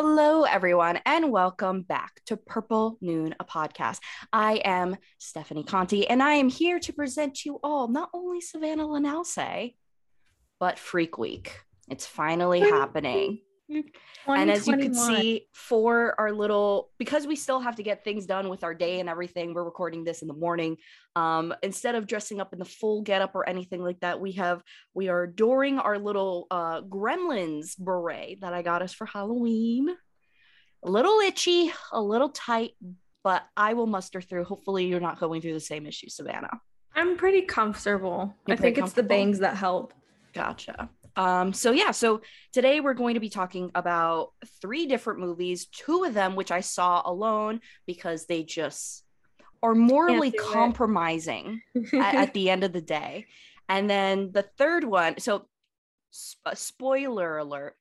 Hello, everyone, and welcome back to Purple Noon, a podcast. I am Stephanie Conti, and I am here to present to you all not only Savanna Lanausse, but Freak Week. It's finally happening. And as you can see, for our little, because we still have to get things done with our day and everything, we're recording this in the morning. Um, instead of dressing up in the full getup or anything like that, we have we are adoring our little uh, Gremlins beret that I got us for Halloween. A little itchy, a little tight, but I will muster through. Hopefully, you're not going through the same issue, Savanna. I'm pretty comfortable. You're I think it's the bangs that help. Gotcha. Um, so yeah, so today we're going to be talking about three different movies, two of them which I saw alone because they just are morally compromising at, at, the end of the day. And then the third one, so sp- spoiler alert,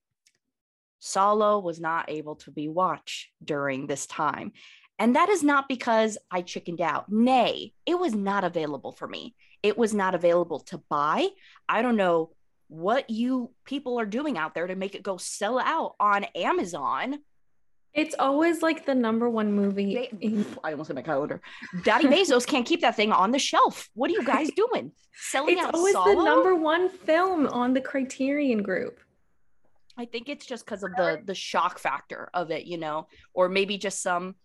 Salò was not able to be watched during this time. And that is not because I chickened out. Nay, it was not available for me. It was not available to buy. I don't know what you people are doing out there to make it go sell out on Amazon. It's always like the number one movie. I almost hit my calendar. Daddy Bezos can't keep that thing on the shelf. What are you guys doing? Selling it's out always Salò? the number one film on the Criterion Group. I think it's just because of the the shock factor of it, you know, or maybe just some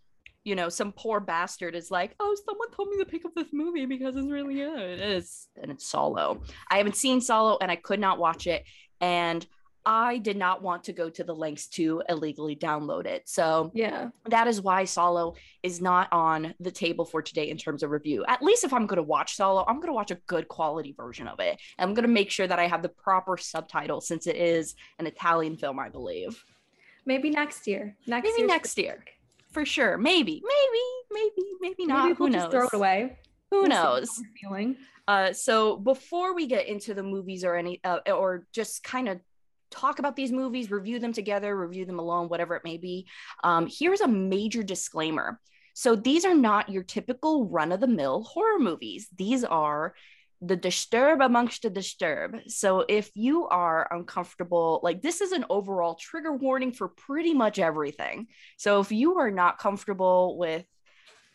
you know, some poor bastard is like, oh, someone told me to pick up this movie because it's really good. It is, and it's Salò. I haven't seen Salò and I could not watch it. And I did not want to go to the lengths to illegally download it. So, yeah, that is why Salò is not on the table for today in terms of review. At least if I'm going to watch Salò, I'm going to watch a good quality version of it. And I'm going to make sure that I have the proper subtitles since it is an Italian film, I believe. Maybe next year. Next Maybe next year for sure. Maybe, maybe, maybe, maybe not. Maybe we'll Who knows? throw it away. Who we'll knows? Feeling. Uh, so before we get into the movies or any, uh, or just kind of talk about these movies, review them together, review them alone, whatever it may be. Um, here's a major disclaimer. So these are not your typical run of the mill horror movies. These are the disturb amongst the disturb. So if you are uncomfortable, like this is an overall trigger warning for pretty much everything. So if you are not comfortable with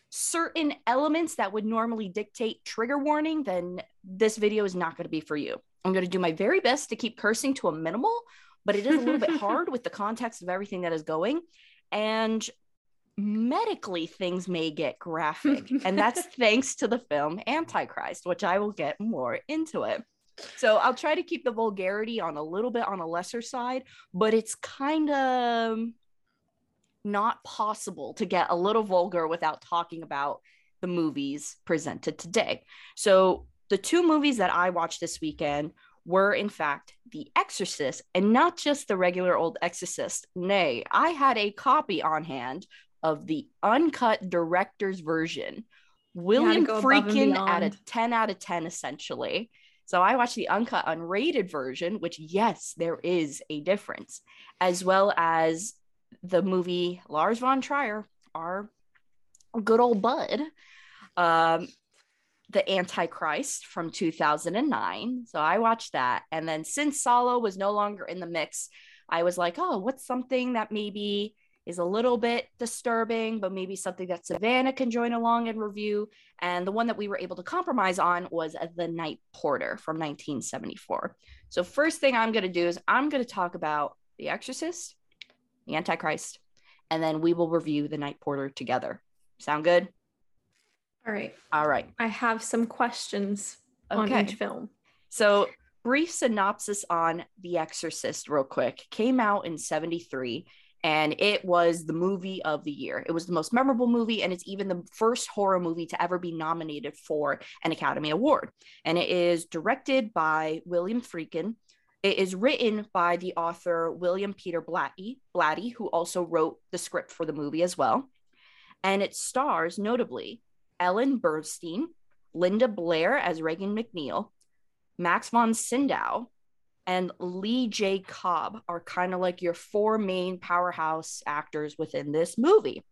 certain elements that would normally dictate trigger warning, then this video is not going to be for you. I'm going to do my very best to keep cursing to a minimal, but it is a little bit hard with the context of everything that is going. And medically things may get graphic. And that's thanks to the film antichrist which i will get more into it. So i'll try to keep the vulgarity on a little bit on a lesser side but it's kind of not possible to get a little vulgar without talking about the movies presented today. So the two movies that i watched this weekend were in fact The Exorcist and not just the regular old Exorcist. Nay, I had a copy on hand of the uncut director's version. William Friedkin at a 10 out of 10, essentially. So I watched the uncut, unrated version, which, yes, there is a difference, as well as the movie Lars von Trier, our good old bud, um, The Antichrist from 2009. So I watched that. And then since Solo was no longer in the mix, I was like, oh, what's something that maybe is a little bit disturbing, but maybe something that Savanna can join along and review. And the one that we were able to compromise on was The Night Porter from 1974. So, first thing I'm going to do is I'm going to talk about The Exorcist, The Antichrist, and then we will review The Night Porter together. Sound good? All right. All right. I have some questions okay. on each film. So, brief synopsis on The Exorcist, real quick. Came out in 73 and it was the movie of the year. It was the most memorable movie, and it's even the first horror movie to ever be nominated for an Academy Award. And it is directed by William Friedkin. It is written by the author William Peter Blatty, Blatty, who also wrote the script for the movie as well. And it stars notably Ellen Burstyn, Linda Blair as Regan MacNeil, Max von Sydow, and Lee J. Cobb are kind of like your four main powerhouse actors within this movie.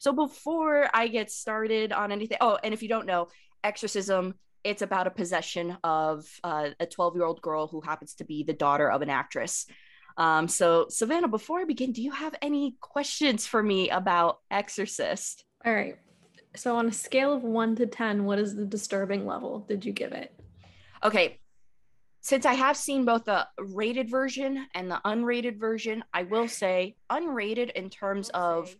So before I get started on anything, oh, and if you don't know, Exorcism, it's about a possession of uh, a 12 year old girl who happens to be the daughter of an actress. Um, so Savanna, before I begin, do you have any questions for me about Exorcist? All right. So on a scale of one to ten, what is the disturbing level did you give it? Okay. Since I have seen both the rated version and the unrated version, I will say unrated in terms of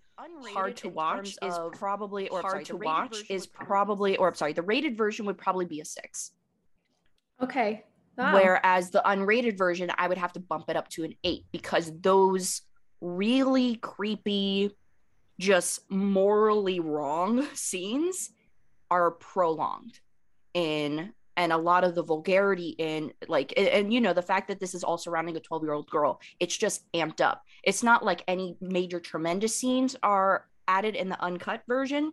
hard to watch is probably or hard sorry, to watch is probably or I'm sorry, the rated version would probably be a six. Okay. Wow. Whereas the unrated version, I would have to bump it up to an eight because those really creepy, just morally wrong scenes are prolonged in and a lot of the vulgarity in like and, and, you know the fact that this is all surrounding a 12 year old girl it's just amped up. It's not like any major tremendous scenes are added in the uncut version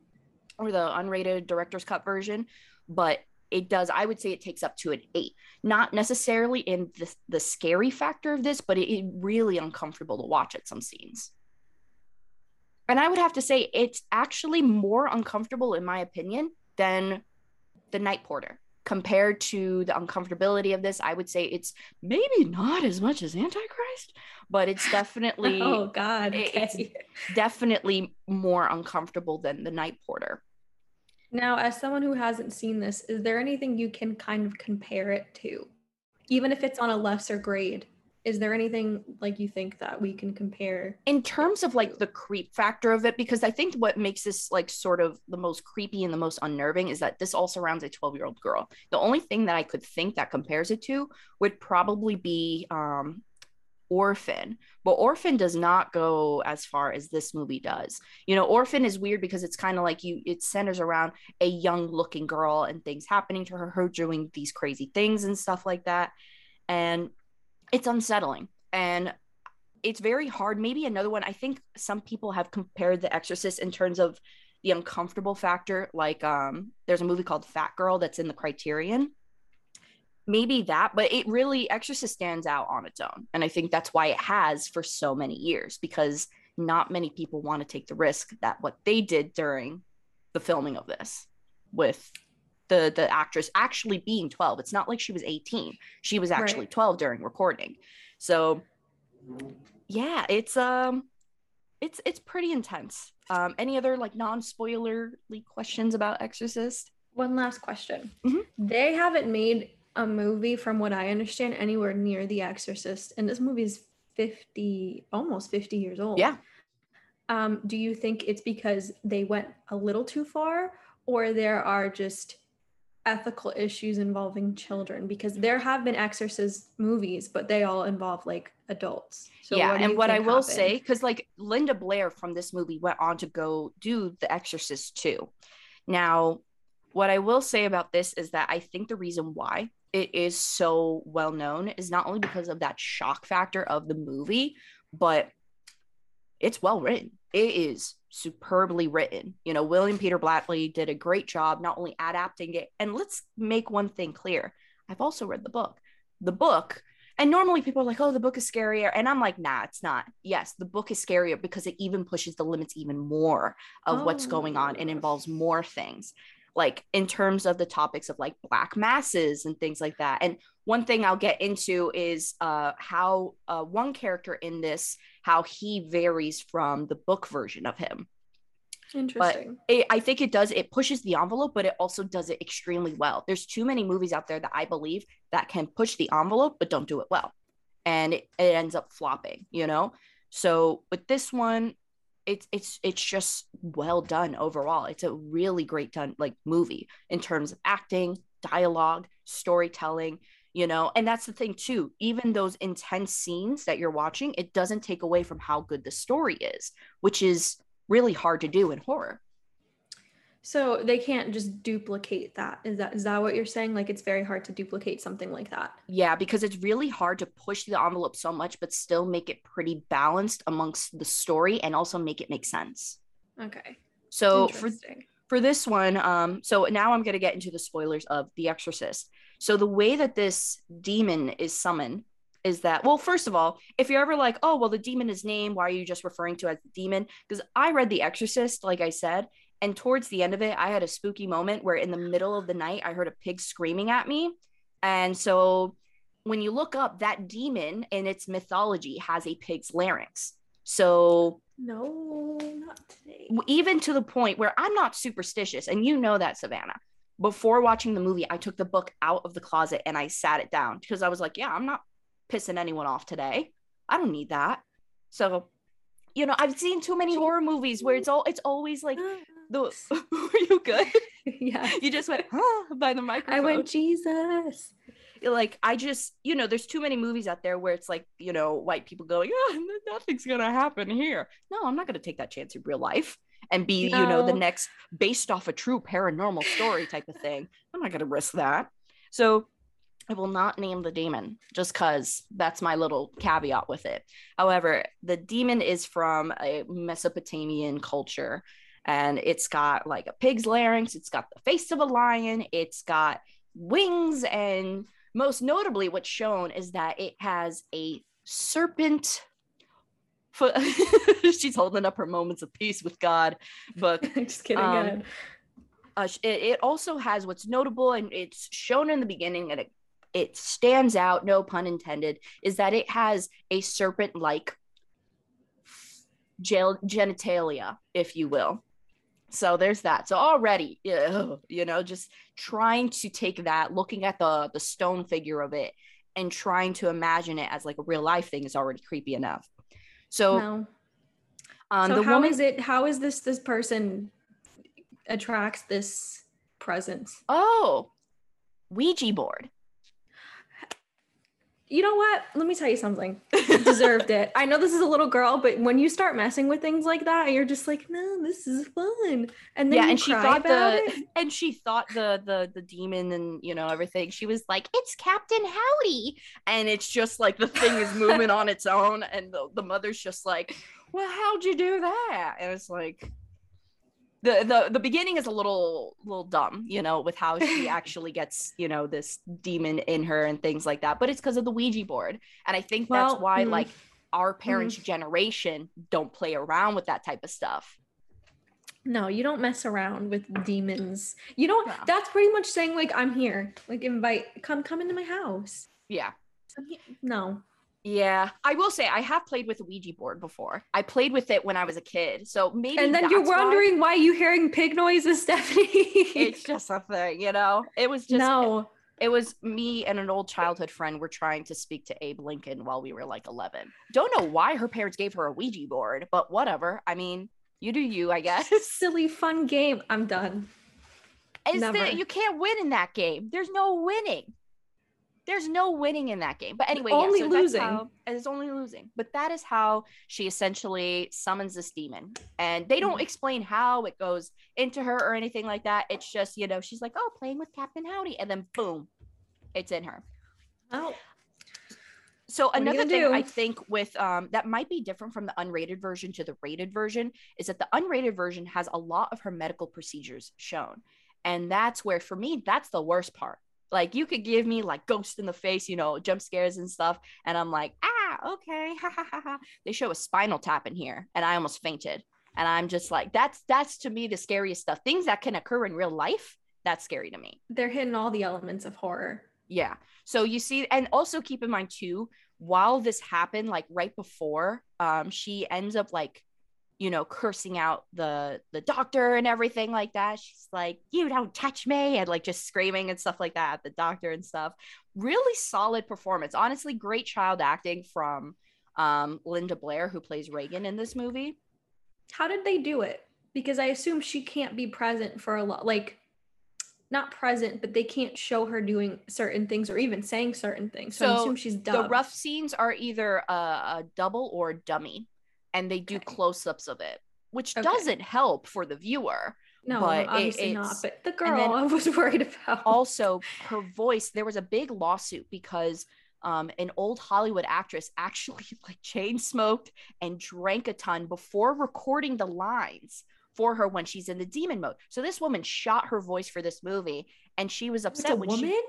or the unrated director's cut version but it does i would say it takes up to an eight. Not necessarily in the, the scary factor of this but it, it really uncomfortable to watch at some scenes. And i would have to say it's actually more uncomfortable in my opinion than the night porter compared to the uncomfortability of this i would say it's maybe not as much as antichrist but it's definitely oh god okay. it's definitely more uncomfortable than the night porter now, as someone who hasn't seen this, is there anything you can kind of compare it to? Even if it's on a lesser grade, is there anything like you think that we can compare in terms of like the creep factor of it because i think what makes this like sort of the most creepy and the most unnerving is that this all surrounds a 12 year old girl the only thing that i could think that compares it to would probably be um Orphan, but Orphan does not go as far as this movie does. You know, Orphan is weird because it's kind of like you, it centers around a young looking girl and things happening to her, her doing these crazy things and stuff like that. And it's unsettling. And it's very hard. Maybe another one, I think some people have compared The Exorcist in terms of the uncomfortable factor. Like, um, there's a movie called Fat Girl that's in the Criterion maybe that but it really exorcist stands out on its own and i think that's why it has for so many years because not many people want to take the risk that what they did during the filming of this with the the actress actually being 12 it's not like she was 18 she was actually right. 12 during recording so yeah it's um it's it's pretty intense um any other like non-spoilerly questions about exorcist one last question mm-hmm. they haven't made a movie, from what I understand, anywhere near The Exorcist. And this movie is 50, almost 50 years old. Yeah. Um, do you think it's because they went a little too far, or there are just ethical issues involving children? Because there have been Exorcist movies, but they all involve like adults. So yeah, what and what I will happened? say, because like Linda Blair from this movie went on to go do The Exorcist too. Now, what I will say about this is that I think the reason why it is so well known is not only because of that shock factor of the movie, but it's well written. It is superbly written. You know, William Peter Blatty did a great job not only adapting it, and let's make one thing clear. I've also read the book. The book, and normally people are like, oh, the book is scarier. And I'm like, nah, it's not. Yes, the book is scarier because it even pushes the limits even more of oh. what's going on and involves more things like in terms of the topics of like black masses and things like that and one thing i'll get into is uh how uh one character in this how he varies from the book version of him interesting but it, i think it does it pushes the envelope but it also does it extremely well there's too many movies out there that i believe that can push the envelope but don't do it well and it, it ends up flopping you know so with this one it's it's it's just well done overall. It's a really great done like movie in terms of acting, dialogue, storytelling, you know. And that's the thing too. Even those intense scenes that you're watching, it doesn't take away from how good the story is, which is really hard to do in horror. So they can't just duplicate that. Is that is that what you're saying? Like it's very hard to duplicate something like that. Yeah, because it's really hard to push the envelope so much but still make it pretty balanced amongst the story and also make it make sense. Okay. So for for this one, um so now I'm going to get into the spoilers of The Exorcist. So the way that this demon is summoned is that well first of all if you're ever like oh well the demon is named why are you just referring to as the demon because i read the exorcist like i said and towards the end of it, I had a spooky moment where in the middle of the night, I heard a pig screaming at me. And so when you look up that demon in its mythology has a pig's larynx. So no, not today. Even to the point where I'm not superstitious, and you know that, Savanna. Before watching the movie, I took the book out of the closet and I sat it down because I was like, yeah, I'm not pissing anyone off today. I don't need that. So, you know, I've seen too many horror movies where it's all it's always like the were you good? Yeah. You just went huh, by the microphone. I went Jesus like I just, you know, there's too many movies out there where it's like, you know, white people going, yeah, nothing's gonna happen here. No, I'm not gonna take that chance in real life and be, no. you know, the next based off a true paranormal story type of thing. I'm not gonna risk that. So I will not name the demon just because that's my little caveat with it. However, the demon is from a Mesopotamian culture and it's got like a pig's larynx, it's got the face of a lion, it's got wings and most notably, what's shown is that it has a serpent foot. She's holding up her moments of peace with God book. Just kidding. Um, uh, it, it also has what's notable, and it's shown in the beginning, and it it stands out. No pun intended. Is that it has a serpent-like genitalia, if you will. So there's that. So already, you know, just trying to take that, looking at the the stone figure of it, and trying to imagine it as like a real life thing is already creepy enough. So, no. um, so the how woman, is it? How is this this person attracts this presence? Oh, Ouija board you know what? Let me tell you something. deserved it. I know this is a little girl, but when you start messing with things like that, you're just like, no, this is fun. And then yeah, and she thought the it. and she thought the the the demon and you know everything. She was like, it's Captain Howdy, and it's just like the thing is moving on its own, and the, the mother's just like, well, how'd you do that? And it's like, the the the beginning is a little little dumb, you know, with how she actually gets, you know, this demon in her and things like that. But it's because of the Ouija board. And I think well, that's why mm, like our parents' mm. generation don't play around with that type of stuff. No, you don't mess around with demons. You don't yeah. that's pretty much saying like I'm here. Like invite come come into my house. Yeah. No. Yeah, I will say I have played with a Ouija board before. I played with it when I was a kid, so maybe. And then you're wondering why, why you hearing pig noises, Stephanie. it's just a thing, you know. It was just no. It, it was me and an old childhood friend were trying to speak to Abe Lincoln while we were like 11. Don't know why her parents gave her a Ouija board, but whatever. I mean, you do you, I guess. Silly fun game. I'm done. Is that you can't win in that game? There's no winning there's no winning in that game. But anyway, only yeah, so losing. How, it's only losing. But that is how she essentially summons this demon. And they don't mm-hmm. explain how it goes into her or anything like that. It's just, you know, she's like, oh, playing with Captain Howdy. And then boom, it's in her. Oh. So what another thing do? I think with um that might be different from the unrated version to the rated version is that the unrated version has a lot of her medical procedures shown. And that's where for me that's the worst part like you could give me like ghost in the face, you know, jump scares and stuff, and I'm like, ah, okay, ha ha ha ha. They show a spinal tap in here, and I almost fainted. And I'm just like, that's that's to me the scariest stuff. Things that can occur in real life, that's scary to me. They're hitting all the elements of horror. Yeah. So you see, and also keep in mind too, while this happened, like right before, um, she ends up like you know, cursing out the the doctor and everything like that. She's like, "You don't touch me," and like just screaming and stuff like that at the doctor and stuff. Really solid performance. Honestly, great child acting from um, Linda Blair, who plays Regan in this movie. How did they do it? Because I assume she can't be present for a lot, like not present, but they can't show her doing certain things or even saying certain things. So, so I assume she's dubbed. The rough scenes are either a, a double or a dummy and they do okay. close-ups of it which okay. doesn't help for the viewer no but obviously it, not but the girl i was worried about also her voice there was a big lawsuit because um, an old Hollywood actress actually like chain smoked and drank a ton before recording the lines for her when she's in the demon mode. So this woman shot her voice for this movie, and she was upset when woman? she.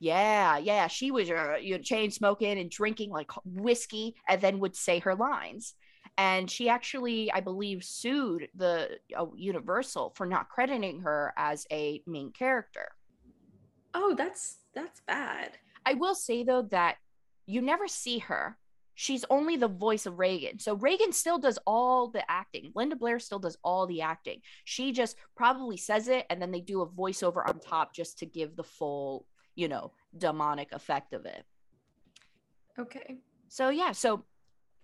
Yeah, yeah, she was uh, you know, chain smoking and drinking like whiskey, and then would say her lines and she actually i believe sued the uh, universal for not crediting her as a main character oh that's that's bad I will say though that you never see her. She's only the voice of regan So regan still does all the acting. Linda Blair still does all the acting. She just probably says it and then they do a voiceover on top just to give the full, you know, demonic effect of it. Okay. So yeah, so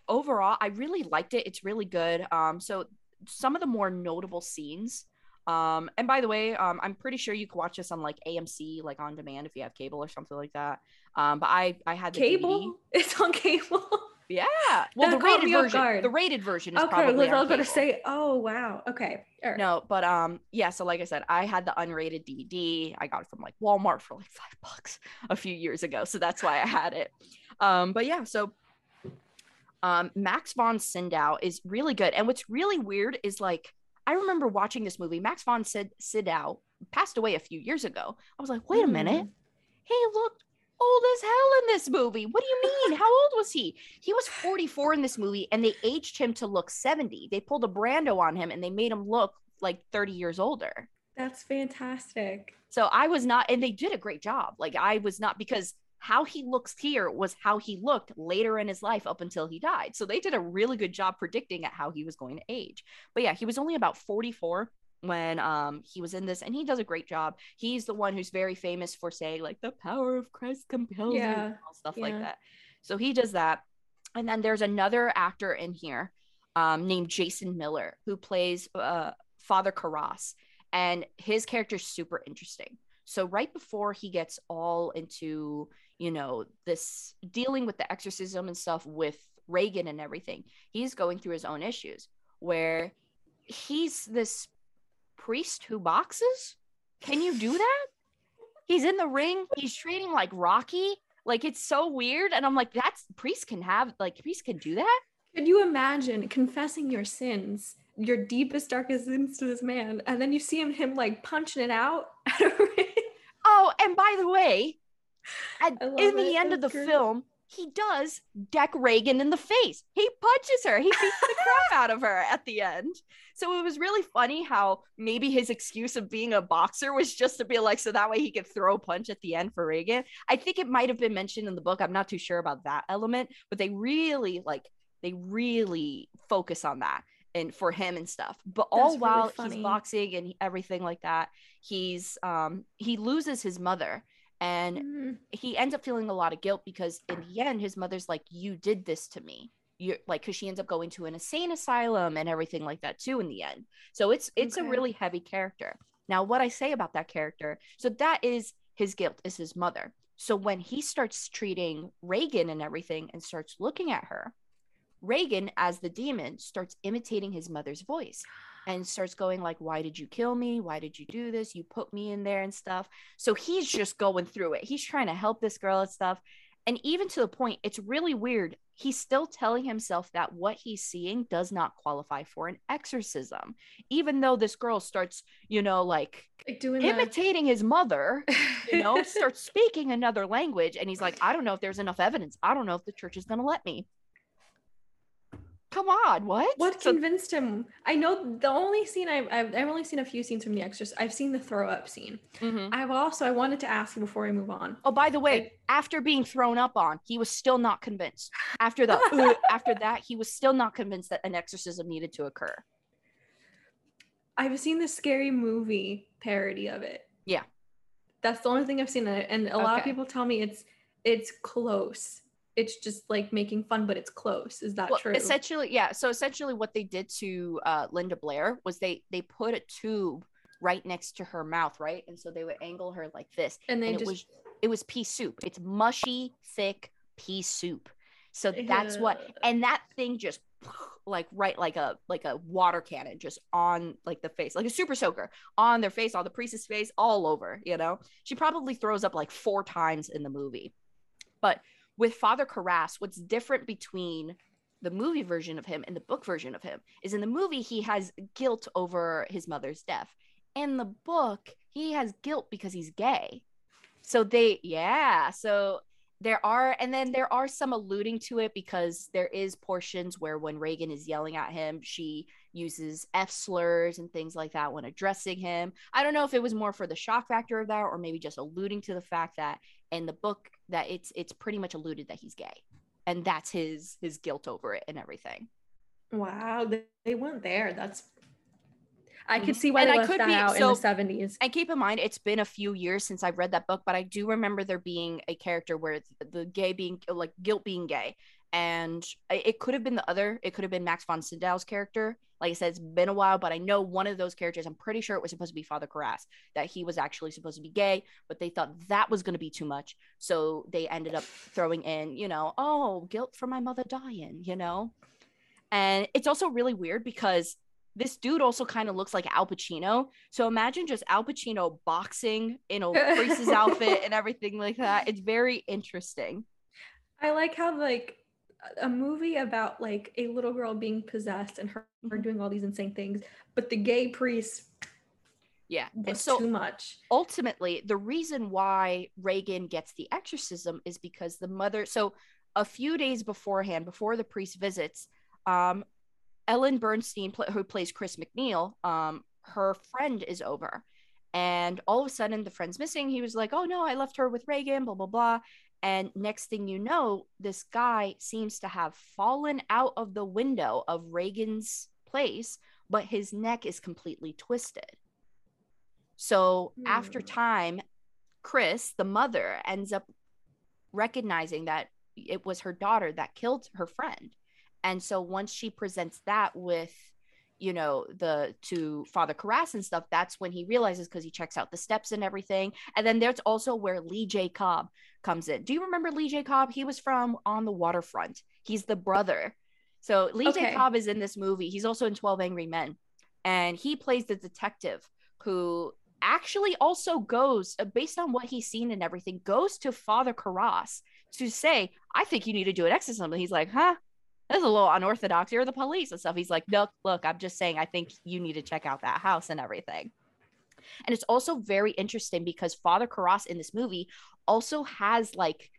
overall I really liked it. It's really good. Um so some of the more notable scenes um, and by the way, um, I'm pretty sure you can watch this on like AMC, like on demand if you have cable or something like that. Um, but I I had the cable. DVD. It's on cable. Yeah. Well, that the rated version. The rated version is okay, probably. Okay, I was going to say, oh wow, okay. Right. No, but um, yeah. So like I said, I had the unrated DVD. I got it from like Walmart for like five bucks a few years ago, so that's why I had it. Um, but yeah, so um, Max von Sydow is really good, and what's really weird is like I remember watching this movie. Max von Sid- Sydow passed away a few years ago. I was like, wait a minute. Mm. He looked old as hell in this movie. What do you mean? How old was he? He was 44 in this movie and they aged him to look 70. They pulled a Brando on him and they made him look like 30 years older. That's fantastic. So I was not, and they did a great job. Like I was not because how he looks here was how he looked later in his life up until he died. So they did a really good job predicting at how he was going to age. But yeah, he was only about 44 when um he was in this and he does a great job. He's the one who's very famous for saying like the power of Christ compels yeah. you stuff yeah. like that. So he does that. And then there's another actor in here um named Jason Miller who plays uh Father Karras and his character's super interesting. So right before he gets all into you know, this dealing with the exorcism and stuff with Regan and everything, he's going through his own issues where he's this priest who boxes. Can you do that? He's in the ring, he's training like Rocky. Like it's so weird. And I'm like, that's priest can have like priest can do that. Could you imagine confessing your sins, your deepest, darkest sins to this man, and then you see him him like punching it out at a ring? Oh, and by the way, and in the end of the great. film, he does deck Regan in the face. He punches her. He beats the crap out of her at the end. So it was really funny how maybe his excuse of being a boxer was just to be like, so that way he could throw a punch at the end for Regan. I think it might have been mentioned in the book. I'm not too sure about that element, but they really like they really focus on that and for him and stuff. But all That's while really he's boxing and everything like that, he's um he loses his mother and mm. he ends up feeling a lot of guilt because in the end his mother's like you did this to me. You're like because she ends up going to an insane asylum and everything like that too in the end. So it's it's okay. a really heavy character. Now what i say about that character so that is his guilt is his mother. So when he starts treating regan and everything and starts looking at her regan as the demon starts imitating his mother's voice and starts going like why did you kill me? Why did you do this? You put me in there and stuff. So he's just going through it. He's trying to help this girl and stuff. And even to the point it's really weird. He's still telling himself that what he's seeing does not qualify for an exorcism even though this girl starts you know like, like doing imitating that. his mother you know starts speaking another language. And he's like i don't know if there's enough evidence. I don't know if the church is going to let me Come on, what? What so- convinced him? I know the only scene I've, I've, I've only seen a few scenes from The Exorcist. I've seen the throw up scene. Mm-hmm. I've also I wanted to ask you before I move on. Oh, by the way, I, after being thrown up on, he was still not convinced. After the after that, he was still not convinced that an exorcism needed to occur. I've seen the scary movie parody of it. Yeah, that's the only thing I've seen, and a lot of people tell me it's it's close it's just like making fun, but it's close. Is that well, true? Essentially, yeah. So essentially, what they did to uh, Linda Blair was they they put a tube right next to her mouth, right, and so they would angle her like this, and then it was it was pea soup. It's mushy, thick pea soup. So that's what, and that thing just like right like a like a water cannon just on like the face like a super soaker on their face on the priestess face all over you know she probably throws up like four times in the movie but with Father Karras, what's different between the movie version of him and the book version of him is in the movie he has guilt over his mother's death. In the book, he has guilt because he's gay. So they yeah, so there are and then there are some alluding to it because there is portions where when Regan is yelling at him she uses f slurs and things like that when addressing him. I don't know if it was more for the shock factor of that or maybe just alluding to the fact that in the book that it's it's pretty much alluded that he's gay and that's his his guilt over it and everything. Wow they, went there. That's I could mm-hmm. see why and they I left could that be, out so, in the seventies. And keep in mind, it's been a few years since I've read that book, but I do remember there being a character where the gay being like guilt being gay, and it could have been the other. It could have been Max von Sydow's character. Like I said, it's been a while, but I know one of those characters. I'm pretty sure it was supposed to be Father Karras, that he was actually supposed to be gay, but they thought that was going to be too much, so they ended up throwing in, you know, oh, guilt for my mother dying, you know. And it's also really weird because this dude also kind of looks like Al Pacino. So imagine just Al Pacino boxing in a priest's outfit and everything like that. It's very interesting. I like how like a movie about like a little girl being possessed and her, her mm-hmm. doing all these insane things, but the gay priest yeah and so too much ultimately the reason why Regan gets the exorcism is because the mother so a few days beforehand before the priest visits um Ellen Bernstein, who plays Chris MacNeil, um, her friend is over. And all of a sudden, the friend's missing. He was like, Oh, no, I left her with Regan, blah, blah, blah. And next thing you know, this guy seems to have fallen out of the window of Regan's place, but his neck is completely twisted. So mm. after hmm. time, Chris, the mother, ends up recognizing that it was her daughter that killed her friend and so once she presents that with you know the to father Karras and stuff that's when he realizes because he checks out the steps and everything. And then there's also where lee j cobb comes in. Do you remember lee j cobb? He was from on the waterfront. He's the brother. So lee okay. j cobb is in this movie. He's also in 12 angry men. And he plays the detective who actually also goes uh, based on what he's seen and everything goes to father Karras to say i think you need to do an exorcism. And he's like huh that's a little unorthodox. You're the police and stuff. He's like, look, look, I'm just saying, I think you need to check out that house and everything. And it's also very interesting because Father Karras in this movie also has like,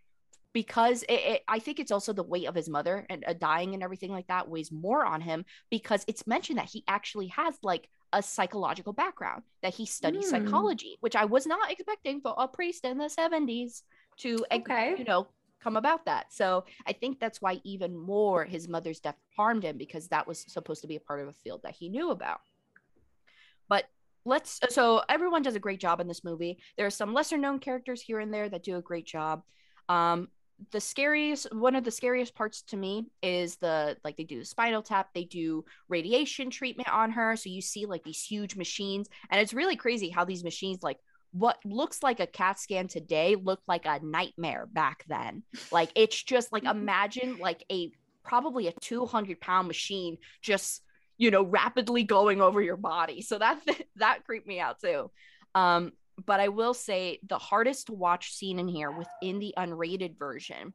because it, it, I think it's also the weight of his mother and uh, dying and everything like that weighs more on him because it's mentioned that he actually has like a psychological background, that he studies mm. psychology, which I was not expecting for a priest in the 70s to, okay. you know, come about that. So I think that's why even more his mother's death harmed him because that was supposed to be a part of a field that he knew about. But let's so everyone does a great job in this movie. There are some lesser known characters here and there that do a great job. Um, the scariest one of the scariest parts to me is the like they do the spinal tap they do radiation treatment on her so you see like these huge machines and it's really crazy how these machines like what looks like a CAT scan today looked like a nightmare back then. Like it's just like mm-hmm. imagine like a probably a 200 pound machine just you know rapidly going over your body. So that that creeped me out too. Um, but I will say the hardest to watch scene in here within the unrated version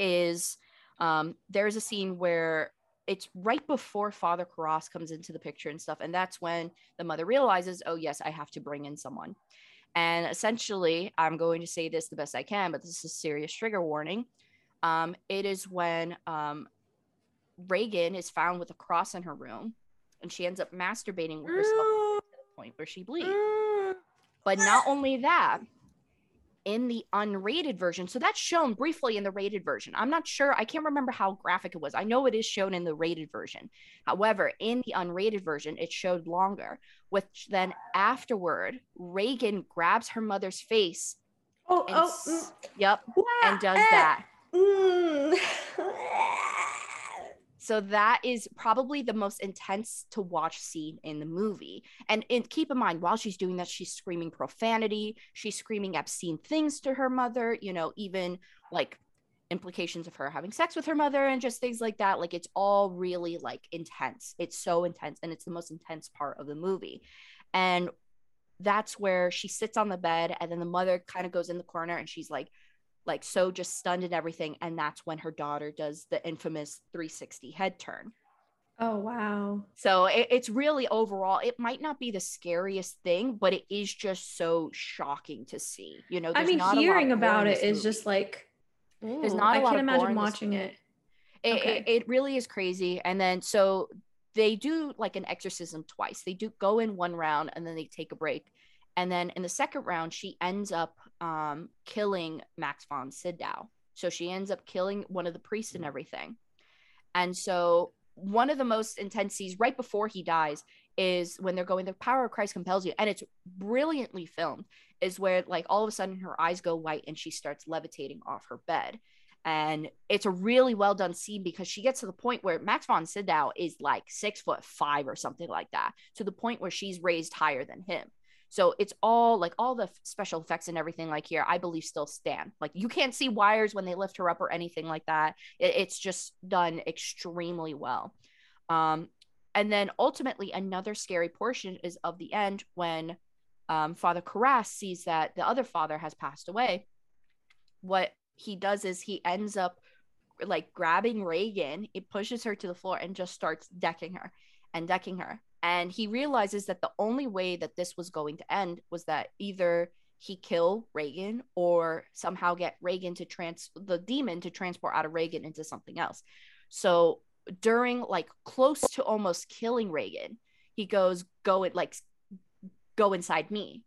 is um, there's a scene where it's right before Father Karras comes into the picture and stuff. And that's when the mother realizes, oh, yes, I have to bring in someone. And essentially, I'm going to say this the best I can, but this is a serious trigger warning. Um, it is when um, Regan is found with a cross in her room and she ends up masturbating with herself to the point where she bleeds. But not only that, in the unrated version. So that's shown briefly in the rated version. I'm not sure. I can't remember how graphic it was. I know it is shown in the rated version. However, in the unrated version, it showed longer, which then afterward, Regan grabs her mother's face. Oh, oh, mm. yep, and does that. Mm. So that is probably the most intense to watch scene in the movie. And, and keep in mind, while she's doing that, she's screaming profanity, she's screaming obscene things to her mother, you know, even like implications of her having sex with her mother and just things like that. Like it's all really like intense. It's so intense. And it's the most intense part of the movie. And that's where she sits on the bed and then the mother kind of goes in the corner and she's like, like so just stunned and everything and that's when her daughter does the infamous 360 head turn oh wow so it, it's really overall it might not be the scariest thing but it is just so shocking to see you know i mean hearing about it is movie. just like Ooh, There's not a I lot I can't imagine watching it. It, okay. it. It really is crazy. And then so they do like an exorcism twice. They do go in one round and then they take a break. And then in the second round, she ends up um, killing Max von Sydow. So she ends up killing one of the priests and everything. And so one of the most intense scenes right before he dies is when they're going the power of christ compels you and it's brilliantly filmed is where like all of a sudden her eyes go white and she starts levitating off her bed and it's a really well done scene because she gets to the point where max von sydow is like six foot five or something like that to the point where she's raised higher than him so it's all like all the special effects and everything like here i believe still stand like you can't see wires when they lift her up or anything like that it, it's just done extremely well um and then ultimately, another scary portion is of the end when um, Father Karras sees that the other father has passed away. What he does is he ends up like grabbing Regan, it pushes her to the floor and just starts decking her and decking her. And he realizes that the only way that this was going to end was that either he kill Regan or somehow get Regan to trans the demon to transport out of Regan into something else. So during like close to almost killing Regan, he goes, go it like go inside me.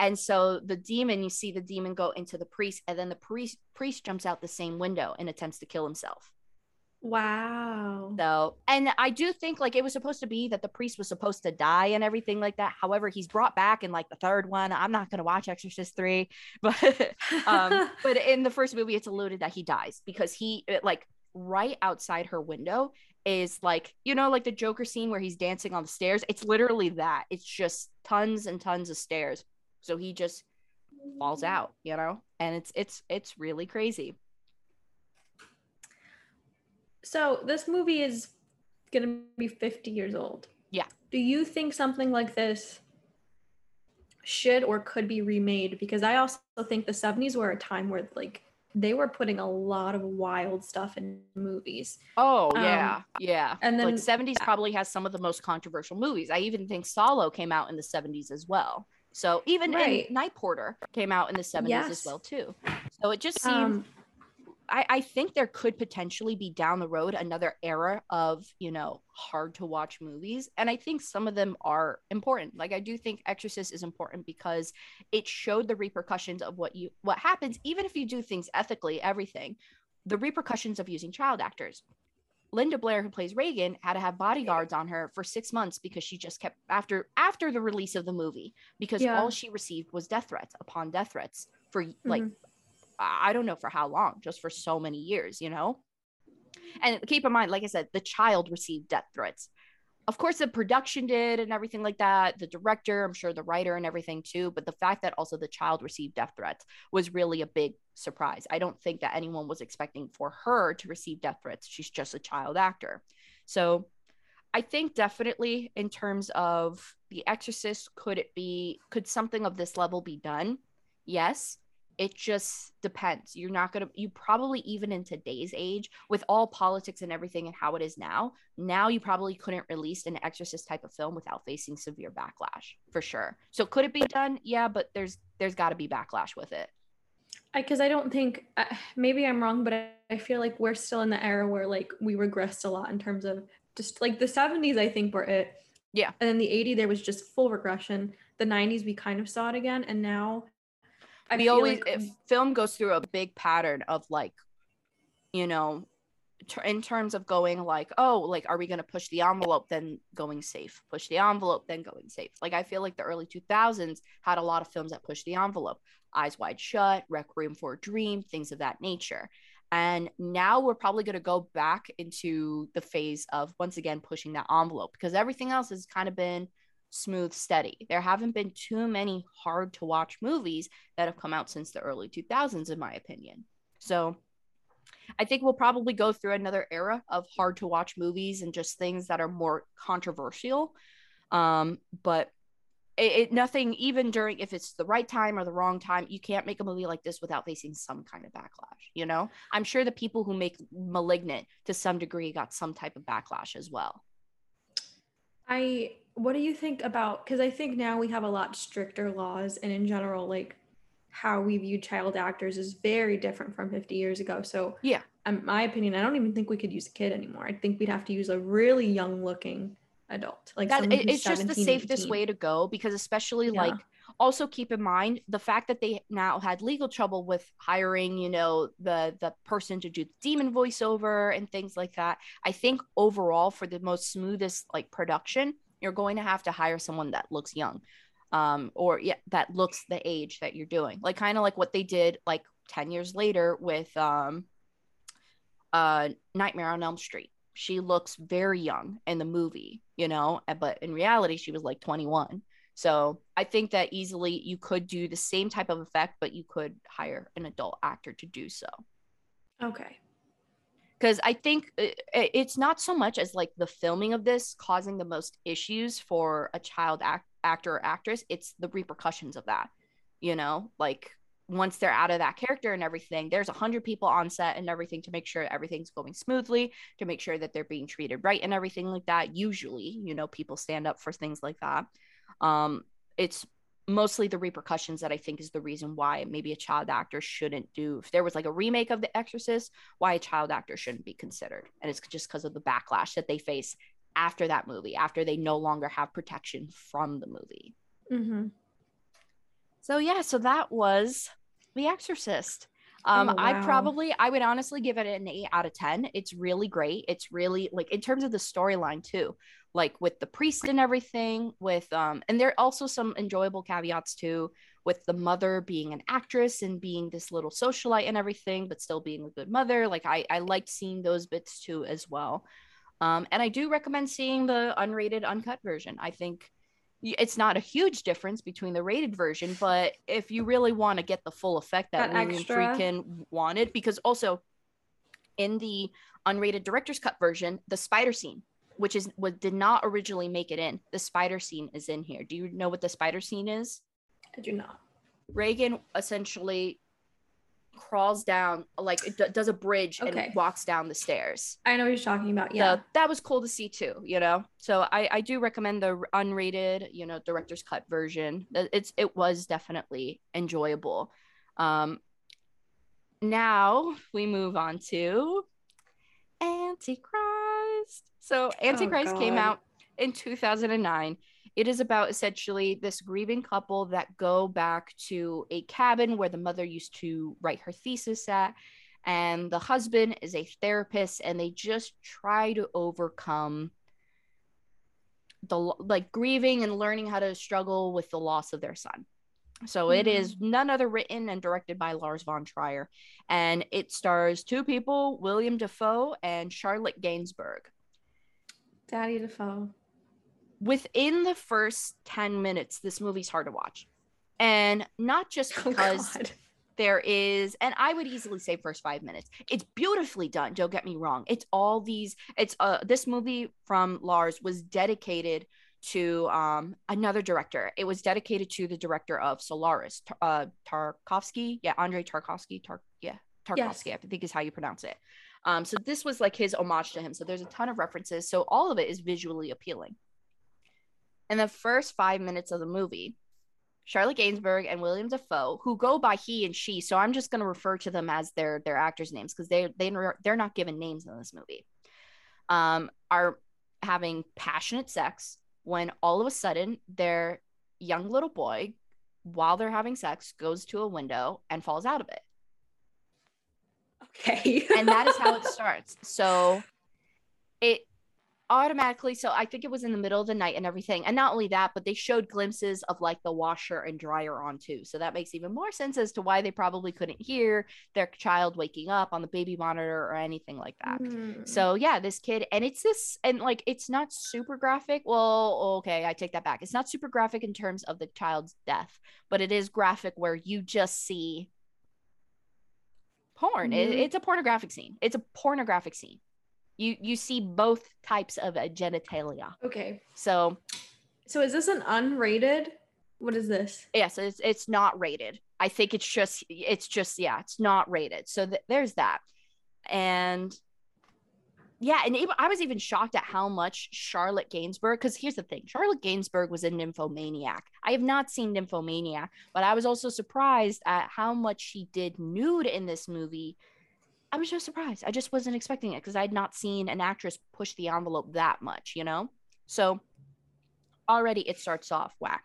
And so the demon, you see the demon go into the priest, and then the priest priest jumps out the same window and attempts to kill himself. Wow. So, and I do think like it was supposed to be that the priest was supposed to die and everything like that. However, he's brought back in like the third one. I'm not going to watch Exorcist 3, but um but in the first movie it's alluded that he dies because he like right outside her window is like you know like the joker scene where he's dancing on the stairs it's literally that it's just tons and tons of stairs so he just falls out you know and it's it's it's really crazy so this movie is gonna be 50 years old yeah do you think something like this should or could be remade because i also think the 70s were a time where like they were putting a lot of wild stuff in movies. Oh yeah, um, yeah. And then like 70s probably has some of the most controversial movies. I even think Salò came out in the 70s as well. So even right. Night Porter came out in the 70s yes. as well too. So it just seems um, I, I think there could potentially be down the road another era of you know hard to watch movies and i think some of them are important. Like i do think exorcist is important because it showed the repercussions of what you what happens even if you do things ethically everything the repercussions of using child actors. Linda blair who plays Regan, had to have bodyguards on her for six months because she just kept after after the release of the movie because yeah. all she received was death threats upon death threats for like mm-hmm I don't know for how long, just for so many years, you know? And keep in mind, like I said, the child received death threats. Of course, the production did and everything like that. The director, I'm sure the writer and everything too. But the fact that also the child received death threats was really a big surprise. I don't think that anyone was expecting for her to receive death threats. She's just a child actor. So I think definitely in terms of The Exorcist, could it be, could something of this level be done? Yes it just depends. You're not going to you probably even in today's age with all politics and everything and how it is now now you probably couldn't release an exorcist type of film without facing severe backlash for sure. So could it be done? Yeah but there's there's got to be backlash with it. Because I, I, don't think uh, maybe i'm wrong but I, I feel like we're still in the era where like we regressed a lot in terms of just like the 70s i think were it. Yeah. And then the 80 there was just full regression. The 90s we kind of saw it again. And now I we always like, film goes through a big pattern of like, you know, in terms of going like, oh, like, are we going to push the envelope, then going safe? Push the envelope, then going safe. Like, I feel like the early 2000s had a lot of films that pushed the envelope. Eyes Wide Shut, Requiem for a Dream, things of that nature. And now we're probably going to go back into the phase of once again pushing that envelope because everything else has kind of been smooth, steady. There haven't been too many hard to watch movies that have come out since the early 2000s, in my opinion. So I think we'll probably go through another era of hard to watch movies and just things that are more controversial. Um, but it, it, nothing even during if it's the right time or the wrong time you can't make a movie like this without facing some kind of backlash you know i'm sure the people who make malignant to some degree got some type of backlash as well i what do you think about because i think now we have a lot stricter laws and in general like how we view child actors is very different from 50 years ago. So yeah, in my opinion, I don't even think we could use a kid anymore. I think we'd have to use a really young looking adult. Like that, it's just the safest 18. way to go because especially yeah. like also keep in mind the fact that they now had legal trouble with hiring you know the the person to do the demon voiceover and things like that i think overall for the most smoothest like production you're going to have to hire someone that looks young um or yeah that looks the age that you're doing like kind of like what they did like 10 years later with um uh nightmare on elm street she looks very young in the movie you know but in reality she was like 21 so I think that easily you could do the same type of effect, but you could hire an adult actor to do so. Okay. Because I think uh, it's not so much as like the filming of this causing the most issues for a child act- actor or actress, it's the repercussions of that. You know, like once they're out of that character and everything, there's a hundred people on set and everything to make sure everything's going smoothly, to make sure that they're being treated right and everything like that. Usually, you know, people stand up for things like that. Um, it's mostly the repercussions that I think is the reason why maybe a child actor shouldn't do. If there was like a remake of The Exorcist, why a child actor shouldn't be considered, and it's just because of the backlash that they face after that movie, after they no longer have protection from the movie. Mm-hmm. So yeah, so that was The Exorcist. Um, oh, wow. I probably, I would honestly give it an eight out of 10. It's really great. It's really like in terms of the storyline too like with the priest and everything with um and there are also some enjoyable caveats too with the mother being an actress and being this little socialite and everything but still being a good mother. Like i i liked seeing those bits too as well. Um and i do recommend seeing the unrated uncut version. I think it's not a huge difference between the rated version but if you really want to get the full effect that, that William Friedkin wanted because also in the unrated director's cut version the spider scene which is what did not originally make it in. The spider scene is in here. Do you know what the spider scene is? I do not. Regan essentially crawls down like it d- does a bridge okay. and walks down the stairs. I know what you're talking about. Yeah. that was cool to see too, you know. So I I do recommend the unrated, you know, director's cut version. It's it was definitely enjoyable. Um now we move on to Antichrist. So Antichrist oh, came out in 2009. It is about essentially this grieving couple that go back to a cabin where the mother used to write her thesis at. And the husband is a therapist, and they just try to overcome the like grieving and learning how to struggle with the loss of their son. So mm-hmm. it is none other written and directed by Lars von Trier. And it stars two people, William Dafoe and Charlotte Gainsbourg. Daddy Dafoe. Within the first 10 minutes, this movie's hard to watch. And not just oh, because oh there is, and I would easily say first five minutes. It's beautifully done. Don't get me wrong. It's all these, it's uh this movie from Lars was dedicated to um another director. It was dedicated to the director of Solaris, uh Tarkovsky. Yeah, Andrei Tarkovsky. Tar- yeah, Tarkovsky, yes. I think is how you pronounce it. Um, so this was like his homage to him. So there's a ton of references. So all of it is visually appealing. In the first five minutes of the movie, Charlotte Gainsbourg and William Dafoe, who go by he and she, so I'm just going to refer to them as their their actors' names because they they they're not given names in this movie. Um, are having passionate sex when all of a sudden their young little boy, while they're having sex, goes to a window and falls out of it. Okay. and that is how it starts. So it automatically so i think it was in the middle of the night and everything and not only that but they showed glimpses of like the washer and dryer on too so that makes even more sense as to why they probably couldn't hear their child waking up on the baby monitor or anything like that mm. so yeah this kid and it's this and like it's not super graphic well okay i take that back it's not super graphic in terms of the child's death but it is graphic where you just see porn. Mm-hmm. It, it's a pornographic scene. It's a pornographic scene. You you see both types of genitalia. Okay. So so is this an unrated? What is this? Yes, it's it's not rated. I think it's just it's just yeah, it's not rated. So th- there's that. And yeah, and even, I was even shocked at how much Charlotte Gainsbourg. Because here's the thing: Charlotte Gainsbourg was a nymphomaniac. I have not seen Nymphomaniac, but I was also surprised at how much she did nude in this movie. I was just surprised. I just wasn't expecting it because I had not seen an actress push the envelope that much, you know. So already it starts off whack,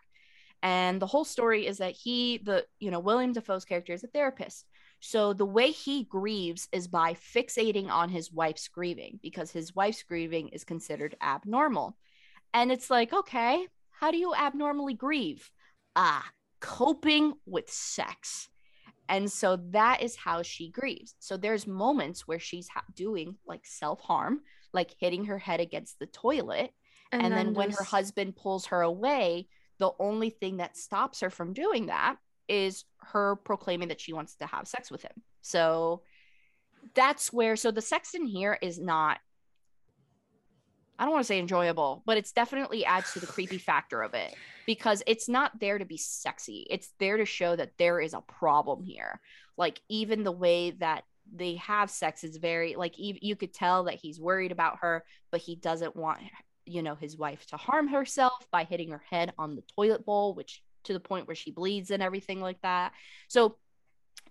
and the whole story is that he, the you know William Dafoe's character, is a therapist so the way he grieves is by fixating on his wife's grieving because his wife's grieving is considered abnormal. And it's like, okay, how do you abnormally grieve? Ah, coping with sex. And so that is how she grieves. So there's moments where she's ha- doing like self harm, like hitting her head against the toilet. And, and then, then when her husband pulls her away, the only thing that stops her from doing that is her proclaiming that she wants to have sex with him. So that's where so the sex in here is not I don't want to say enjoyable, but it's definitely adds to the creepy factor of it because it's not there to be sexy. It's there to show that there is a problem here. Like even the way that they have sex is very like you could tell that he's worried about her, but he doesn't want you know his wife to harm herself by hitting her head on the toilet bowl, which to the point where she bleeds and everything like that. So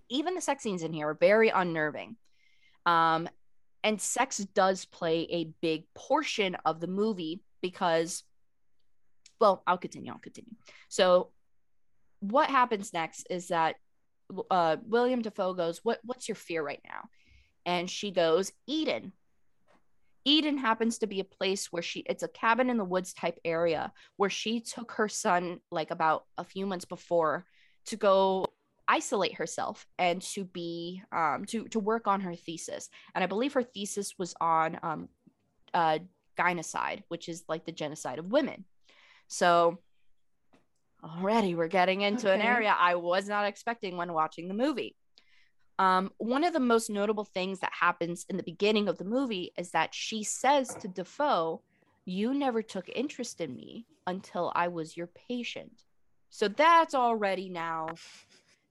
even the sex scenes in here are very unnerving. Um, and sex does play a big portion of the movie because, well, I'll continue. I'll continue. So, what happens next is that uh, William Dafoe goes, "What? What's your fear right now?" And she goes, "Eden." Eden happens to be a place where she it's a cabin in the woods type area where she took her son like about a few months before to go isolate herself and to be um to to work on her thesis. And i believe her thesis was on um uh gynocide which is like the genocide of women. So already we're getting into okay. an area i was not expecting when watching the movie um, one of the most notable things that happens in the beginning of the movie is that she says to Dafoe, You never took interest in me until I was your patient. So that's already now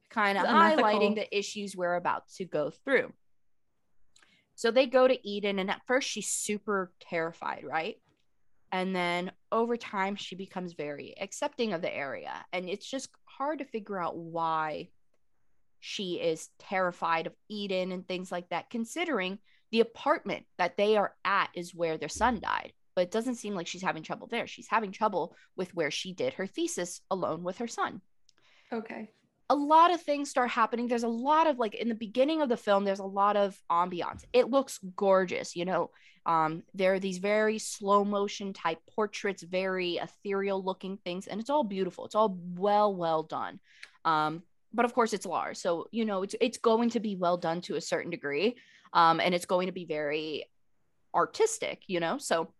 kind of highlighting the issues we're about to go through. So they go to Eden, and at first she's super terrified, right? And then over time, she becomes very accepting of the area. And it's just hard to figure out why she is terrified of Eden and things like that, considering the apartment that they are at is where their son died. But it doesn't seem like she's having trouble there. She's having trouble with where she did her thesis alone with her son. Okay. A lot of things start happening. There's a lot of like in the beginning of the film, there's a lot of ambiance. It looks gorgeous, you know. Um, there are these very slow motion type portraits, very ethereal looking things, and it's all beautiful. It's all well, well done. Um, but of course it's Lars. So, you know, it's it's going to be well done to a certain degree. Um, and it's going to be very artistic, you know. So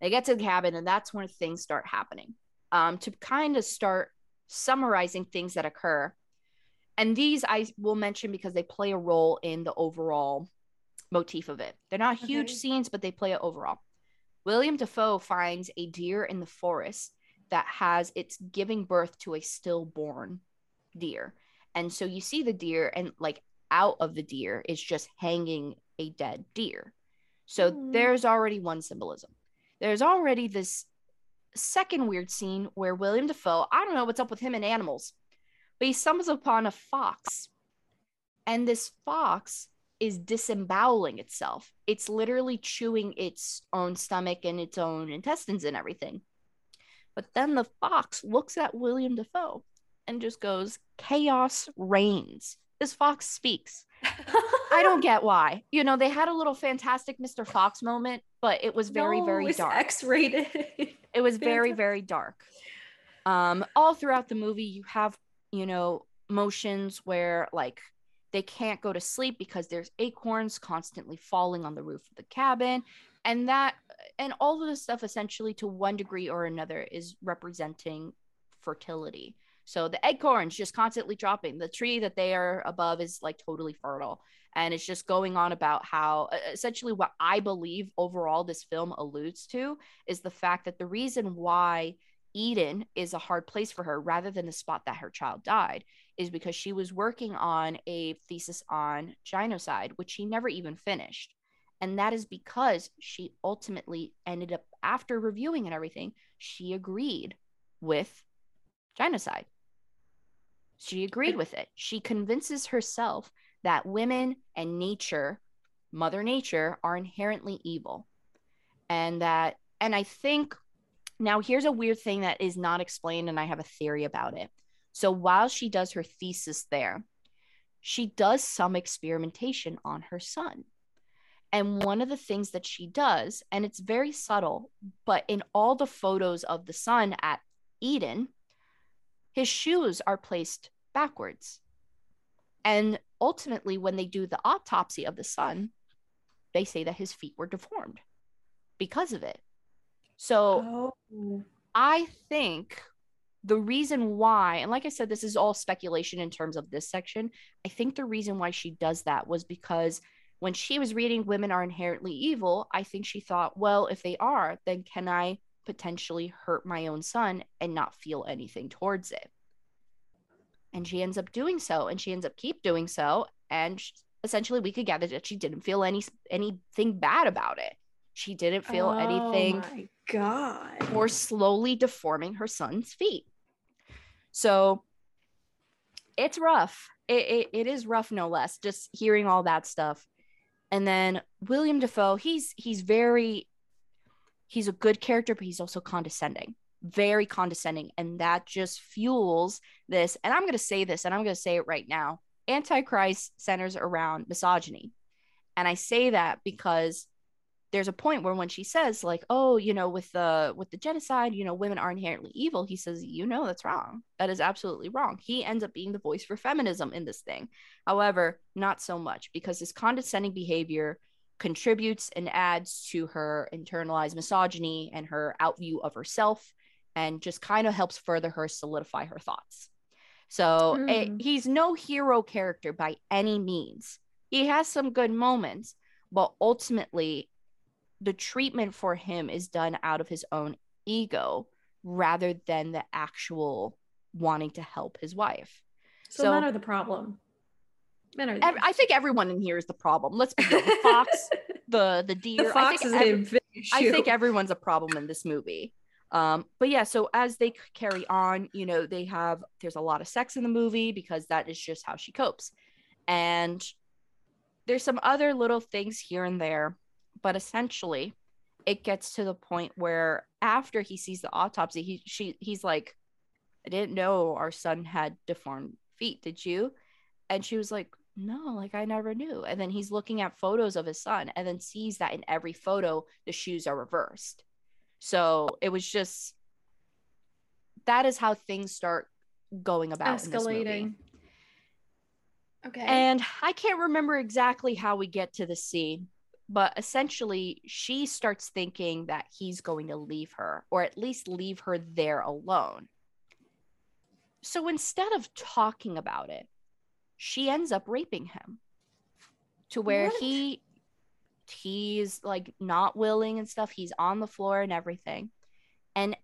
they get to the cabin, and that's when things start happening. Um, to kind of start summarizing things that occur. And these I will mention because they play a role in the overall motif of it. They're not huge okay. scenes, but they play it overall. William Dafoe finds a deer in the forest that has it's giving birth to a stillborn deer. And so you see the deer, and like out of the deer is just hanging a dead deer. So mm. there's already one symbolism. There's already this second weird scene where William Dafoe, I don't know what's up with him and animals, but he stumbles upon a fox. And this fox is disemboweling itself. It's literally chewing its own stomach and its own intestines and everything. But then the fox looks at William Dafoe and just goes, Chaos reigns. This fox speaks. I don't get why. You know, they had a little fantastic Mr. Fox moment, but it was very, no, very dark. X-rated. it was very, very dark. Um, all throughout the movie, you have, you know, motions where like they can't go to sleep because there's acorns constantly falling on the roof of the cabin. And that and all of this stuff essentially to one degree or another is representing fertility. So the acorns just constantly dropping. The tree that they are above is like totally fertile. And it's just going on about how essentially what I believe overall this film alludes to is the fact that the reason why Eden is a hard place for her rather than the spot that her child died is because she was working on a thesis on genocide, which she never even finished. And that is because she ultimately ended up, after reviewing and everything, she agreed with genocide. She agreed with it. She convinces herself that women and nature, Mother Nature, are inherently evil. And that, and I think now here's a weird thing that is not explained, and I have a theory about it. So while she does her thesis there, she does some experimentation on her son. And one of the things that she does, and it's very subtle, but in all the photos of the son at Eden, his shoes are placed backwards. And ultimately, when they do the autopsy of the son, they say that his feet were deformed because of it. So oh. I think the reason why, and like I said, this is all speculation in terms of this section. I think the reason why she does that was because when she was reading Women Are Inherently Evil, I think she thought, well, if they are, then can I potentially hurt my own son and not feel anything towards it? and she ends up doing so and she ends up keep doing so and she, essentially we could gather that she didn't feel any anything bad about it. She didn't feel oh anything my god. or slowly deforming her son's feet. So it's rough. It, it, it is rough no less just hearing all that stuff. And then william Dafoe, he's he's very he's a good character but he's also condescending very condescending. And that just fuels this. And i'm going to say this and i'm going to say it right now. Antichrist centers around misogyny. And i say that because there's a point where when she says like oh you know with the with the genocide you know women are inherently evil he says you know that's wrong. That is absolutely wrong. He ends up being the voice for feminism in this thing. However not so much because his condescending behavior contributes and adds to her internalized misogyny and her outview of herself and just kind of helps further her solidify her thoughts. So mm. it, he's no hero character by any means. He has some good moments, but ultimately, the treatment for him is done out of his own ego rather than the actual wanting to help his wife. So, so men are the problem. Men are. I think everyone in here is the problem. Let's be real. The fox, the the deer. The fox I think every, I think everyone's a problem in this movie. Um, but yeah, so as they carry on, you know, they have there's a lot of sex in the movie because that is just how she copes. And there's some other little things here and there, but essentially it gets to the point where after he sees the autopsy, he she he's like, I didn't know our son had deformed feet, did you? And she was like, no, like I never knew. And then he's looking at photos of his son and then sees that in every photo the shoes are reversed. So it was just that is how things start going about escalating. Okay. And I can't remember exactly how we get to the scene, but essentially she starts thinking that he's going to leave her or at least leave her there alone. So instead of talking about it, she ends up raping him to where what? he he's like not willing and stuff. He's on the floor and everything. And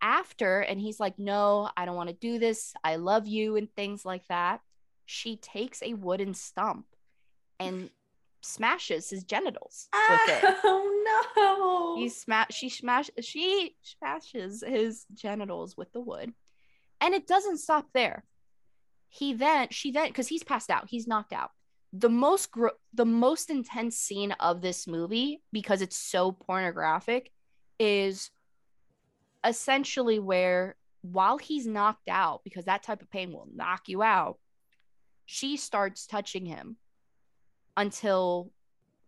after, and he's like, No, I don't want to do this. I love you, and things like that. She takes a wooden stump and smashes his genitals with it. Oh no. He smash she smash she smashes his genitals with the wood. And it doesn't stop there. He then she then because he's passed out, he's knocked out. The most gro- the most intense scene of this movie because it's so pornographic is essentially where while he's knocked out because that type of pain will knock you out she starts touching him until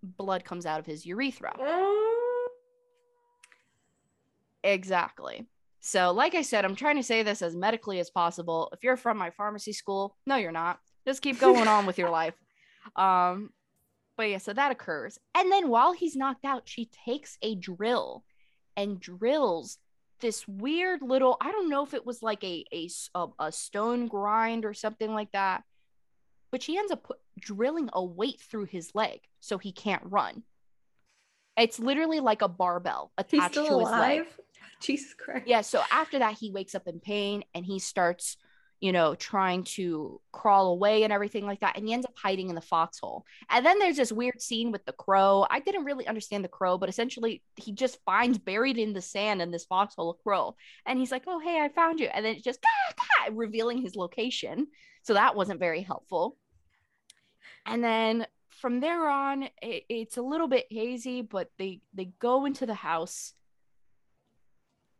blood comes out of his urethra. Mm. Exactly so like i said i'm trying to say this as medically as possible if you're from my pharmacy school no you're not just keep going on with your life um, but yeah, so that occurs. And then while he's knocked out, she takes a drill and drills this weird little I don't know if it was like a a, a stone grind or something like that. But she ends up put, drilling a weight through his leg so he can't run. It's literally like a barbell attached to his alive? leg. Jesus Christ. Yeah, so after that he wakes up in pain and he starts you know, trying to crawl away and everything like that. And he ends up hiding in the foxhole. And then there's this weird scene with the crow. I didn't really understand the crow, but essentially he just finds buried in the sand in this foxhole a crow. And he's like, oh, hey, I found you. And then it's just revealing his location. So that wasn't very helpful. And then from there on, it, it's a little bit hazy, but they they go into the house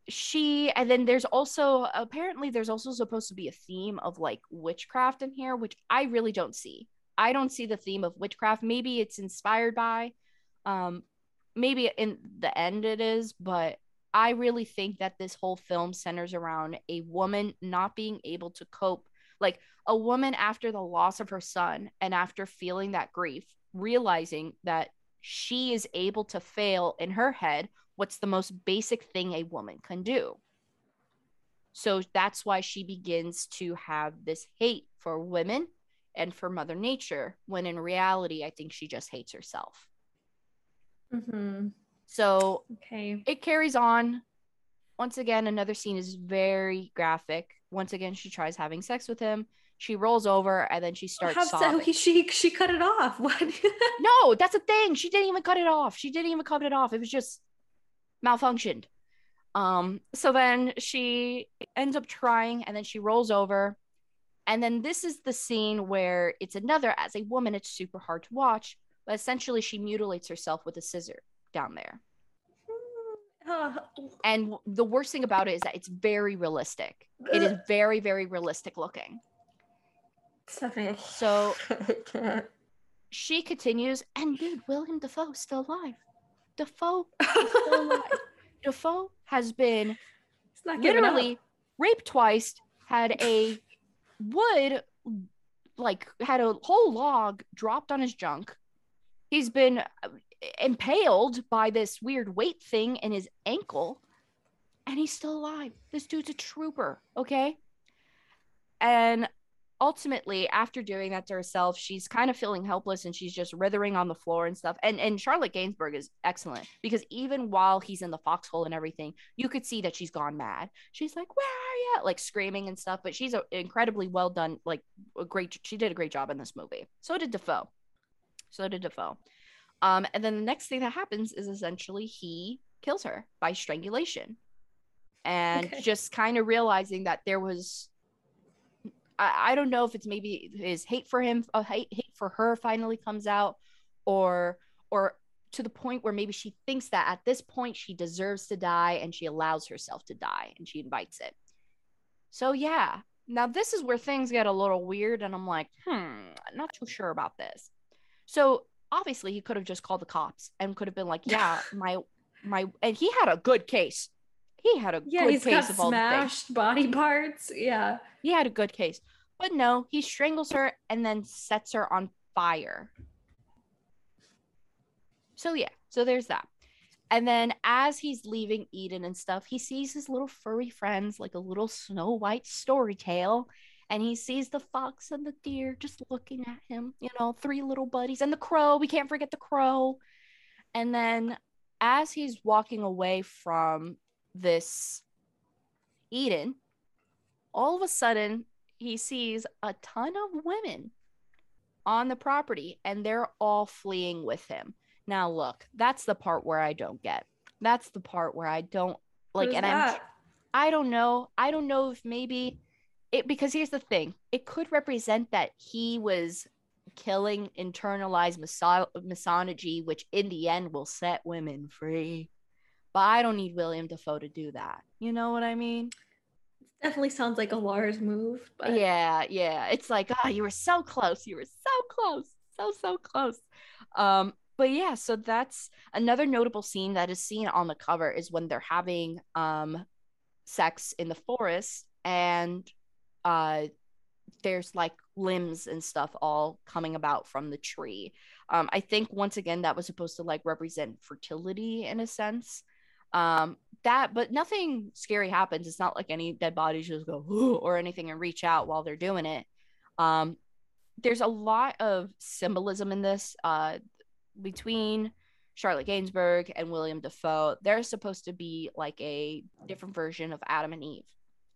she and then there's also apparently there's also supposed to be a theme of like witchcraft in here which i really don't see. I don't see the theme of witchcraft. Maybe it's inspired by um maybe in the end it is but i really think that this whole film centers around a woman not being able to cope like a woman after the loss of her son and after feeling that grief realizing that she is able to fail in her head what's the most basic thing a woman can do. So that's why she begins to have this hate for women and for Mother Nature, when in reality, I think she just hates herself. Mm-hmm. So okay. it carries on. Once again, another scene is very graphic. Once again, she tries having sex with him. She rolls over and then she starts How sobbing. So she she cut it off. What? no, that's the thing. She didn't even cut it off. She didn't even cut it off. It was just malfunctioned. Um, so then she ends up trying and then she rolls over. And then this is the scene where it's another, as a woman, it's super hard to watch, but essentially she mutilates herself with a scissor down there. And the worst thing about it is that it's very realistic. It is very, very realistic looking. So she continues, and dude, William Dafoe still alive. Dafoe, still has been literally raped twice, had a wood like had a whole log dropped on his junk. He's been impaled by this weird weight thing in his ankle and he's still alive. This dude's a trooper, okay? And ultimately after doing that to herself she's kind of feeling helpless and she's just writhing on the floor and stuff. And and charlotte gainsbourg is excellent because even while he's in the foxhole and everything you could see that she's gone mad. She's like where are you like screaming and stuff but she's a, incredibly well done like a great she did a great job in this movie. So did dafoe. So did dafoe. Um and then the next thing that happens is essentially he kills her by strangulation and okay. just kind of realizing that there was I, I don't know if it's maybe his hate for him, a hate, hate for her finally comes out, or or to the point where maybe she thinks that at this point she deserves to die and she allows herself to die and she invites it. So yeah, now this is where things get a little weird and I'm like, hmm, not too sure about this. So obviously he could have just called the cops and could have been like, yeah, my my and he had a good case. He had a yeah, good he's case got of all smashed body parts. Yeah. He had a good case. But no, he strangles her and then sets her on fire. So yeah, so there's that. And then as he's leaving Eden and stuff, he sees his little furry friends like a little Snow White story tale. And he sees the fox and the deer just looking at him, you know, three little buddies and the crow. We can't forget the crow. And then as he's walking away from this Eden, all of a sudden he sees a ton of women on the property and they're all fleeing with him. Now, look, that's the part where I don't get. That's the part where I don't like, Who's and that? I'm, I don't know. I don't know if maybe it, because here's the thing it could represent that he was killing internalized miso- misogyny, which in the end will set women free. But I don't need William Dafoe to do that. You know what I mean? Definitely sounds like a Lars move. But... Yeah, yeah. It's like, oh, you were so close. You were so close. So, so close. Um, but yeah, so that's another notable scene that is seen on the cover is when they're having um sex in the forest and uh there's like limbs and stuff all coming about from the tree. Um, I think once again that was supposed to like represent fertility in a sense. Um, that, but nothing scary happens. It's not like any dead bodies just go or anything and reach out while they're doing it. Um, there's a lot of symbolism in this uh, between Charlotte Gainsbourg and William Dafoe. They're supposed to be like a different version of Adam and Eve.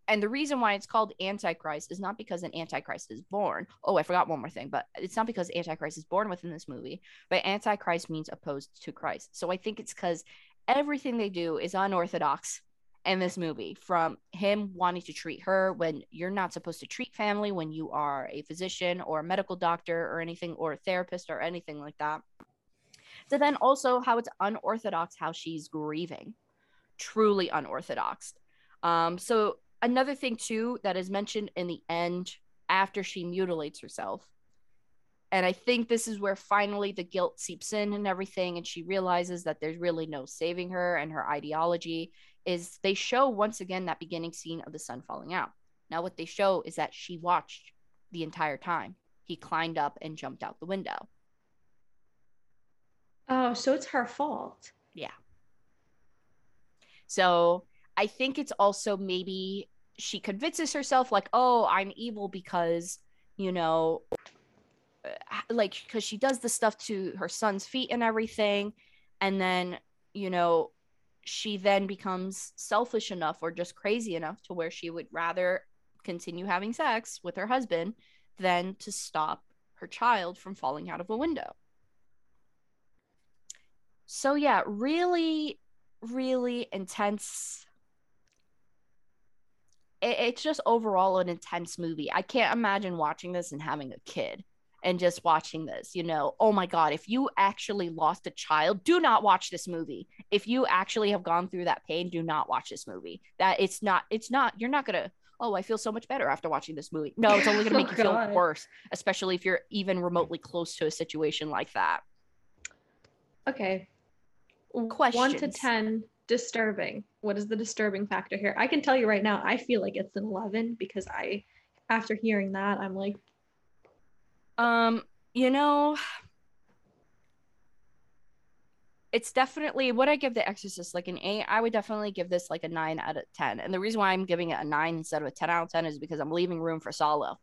and the reason why it's called Antichrist is not because an Antichrist is born. Oh, I forgot one more thing, but it's not because Antichrist is born within this movie, but Antichrist means opposed to Christ. So I think it's because everything they do is unorthodox in this movie from him wanting to treat her when you're not supposed to treat family when you are a physician or a medical doctor or anything or a therapist or anything like that. So then also how it's unorthodox how she's grieving. Truly unorthodox. Um, so another thing too that is mentioned in the end after she mutilates herself and i think this is where finally the guilt seeps in and everything and she realizes that there's really no saving her and her ideology is they show once again that beginning scene of the sun falling out. Now what they show is that she watched the entire time. He climbed up and jumped out the window. Oh so it's her fault. Yeah. So I think it's also maybe she convinces herself like, "Oh, I'm evil because, you know, Uh, like cuz she does the stuff to her son's feet and everything." And then, you know, she then becomes selfish enough or just crazy enough to where she would rather continue having sex with her husband than to stop her child from falling out of a window. So yeah, really really intense it, it's just overall an intense movie. I can't imagine watching this and having a kid and just watching this, you know, oh my God, if you actually lost a child, do not watch this movie. If you actually have gone through that pain, do not watch this movie. That it's not, it's not, you're not going to, oh, I feel so much better after watching this movie. No, it's only going to oh make oh, you God. feel worse, especially if you're even remotely close to a situation like that. Okay. Questions. One to 10 disturbing. What is the disturbing factor here? I can tell you right now, I feel like it's an 11 because I, after hearing that, I'm like, um, you know, it's definitely what I give The Exorcist like an eight. I would definitely give this like a nine out of 10. And the reason why I'm giving it a nine instead of a 10 out of 10 is because I'm leaving room for Salò.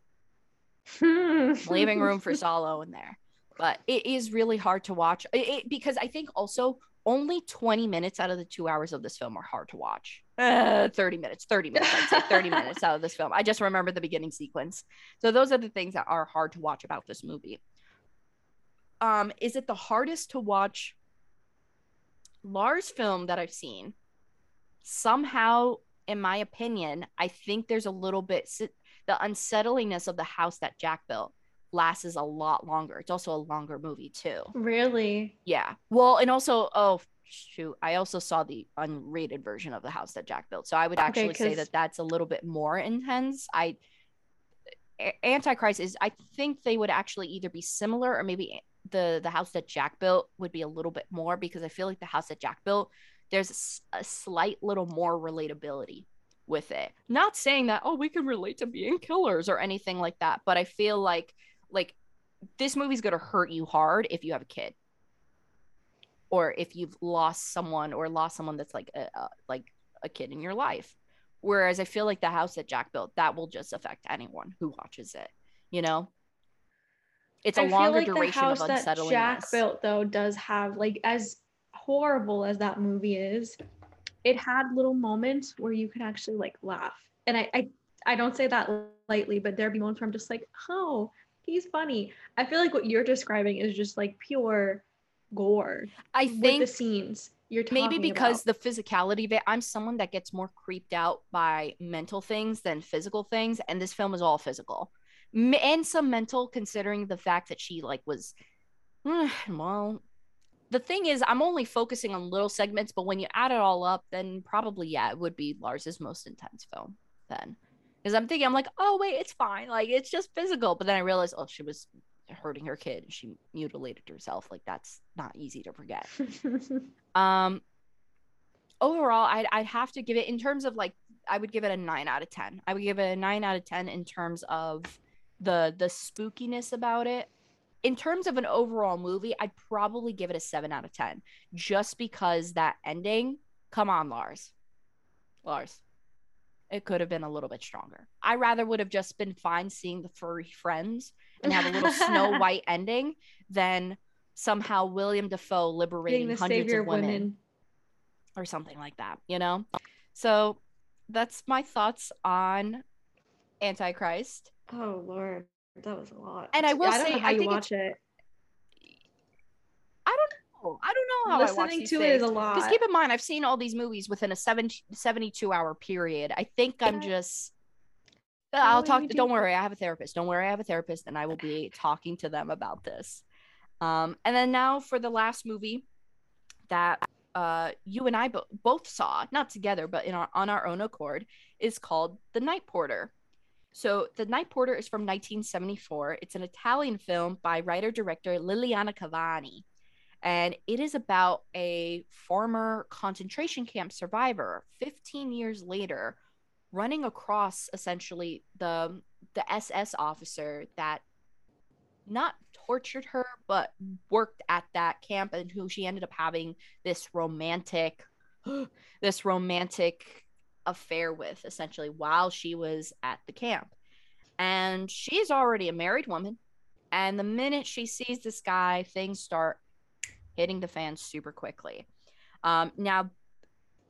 leaving room for Salò in there. But it is really hard to watch it, it, because I think also only 20 minutes out of the two hours of this film are hard to watch. Uh, 30 minutes, 30 minutes, I'd say 30 minutes out of this film. I just remember the beginning sequence. So those are the things that are hard to watch about this movie. Um, is it the hardest to watch Lars film that I've seen? Somehow, in my opinion, I think there's a little bit the unsettlingness of the house that Jack built lasts a lot longer. It's also a longer movie too. Really? Yeah. Well, and also, oh shoot, I also saw the unrated version of the house that Jack built. So I would actually okay, say that that's a little bit more intense. I Antichrist is I think they would actually either be similar or maybe the the house that Jack built would be a little bit more because I feel like the house that Jack built there's a, a slight little more relatability with it. Not saying that oh we can relate to being killers or anything like that, but I feel like like this movie's going to hurt you hard if you have a kid. Or if you've lost someone or lost someone that's like a, a, like a kid in your life. Whereas i feel like the house that jack built that will just affect anyone who watches it you know? It's a I longer like duration of unsettling jack built though does have like as horrible as that movie is it had little moments where you could actually like laugh. And i i, I don't say that lightly but there'd be moments where i'm just like oh he's funny. I feel like what you're describing is just like pure gore. I think the scenes you're maybe because about. the physicality of it. I'm someone that gets more creeped out by mental things than physical things, and this film is all physical and some mental, considering the fact that she like was, well. The thing is, I'm only focusing on little segments, but when you add it all up, then probably yeah, it would be Lars's most intense film. Then because I'm thinking, I'm like, oh wait, it's fine. Like it's just physical. But then I realized, oh, she was hurting her kid. She mutilated herself. Like that's not easy to forget. um, overall, I'd I'd have to give it in terms of like I would give it a nine out of ten. I would give it a nine out of ten in terms of the the spookiness about it. In terms of an overall movie, I'd probably give it a seven out of ten, just because that ending. Come on, Lars. Lars it could have been a little bit stronger. I rather would have just been fine seeing the furry friends and have a little Snow White ending than somehow William Dafoe liberating hundreds of women, women, or something like that, you know? So that's my thoughts on Antichrist. Oh Lord, that was a lot. And I will yeah, I say, how I you think watch it. I don't know. I don't know how Listening I watch to these it is things. a lot. Because keep in mind, I've seen all these movies within a 70, 72 hour period. I think I'm Yeah. just. I'll do talk. do? Don't worry, I have a therapist. Don't worry, I have a therapist, and I will be talking to them about this. Um, and then now for the last movie that uh, you and I bo- both saw, not together, but in our on our own accord, is called The Night Porter. So The Night Porter is from 1974. It's an Italian film by writer director Liliana Cavani, and it is about a former concentration camp survivor 15 years later running across essentially the the SS officer that not tortured her but worked at that camp and who she ended up having this romantic this romantic affair with essentially while she was at the camp. And she's already a married woman. And the minute she sees this guy things start hitting the fans super quickly um, now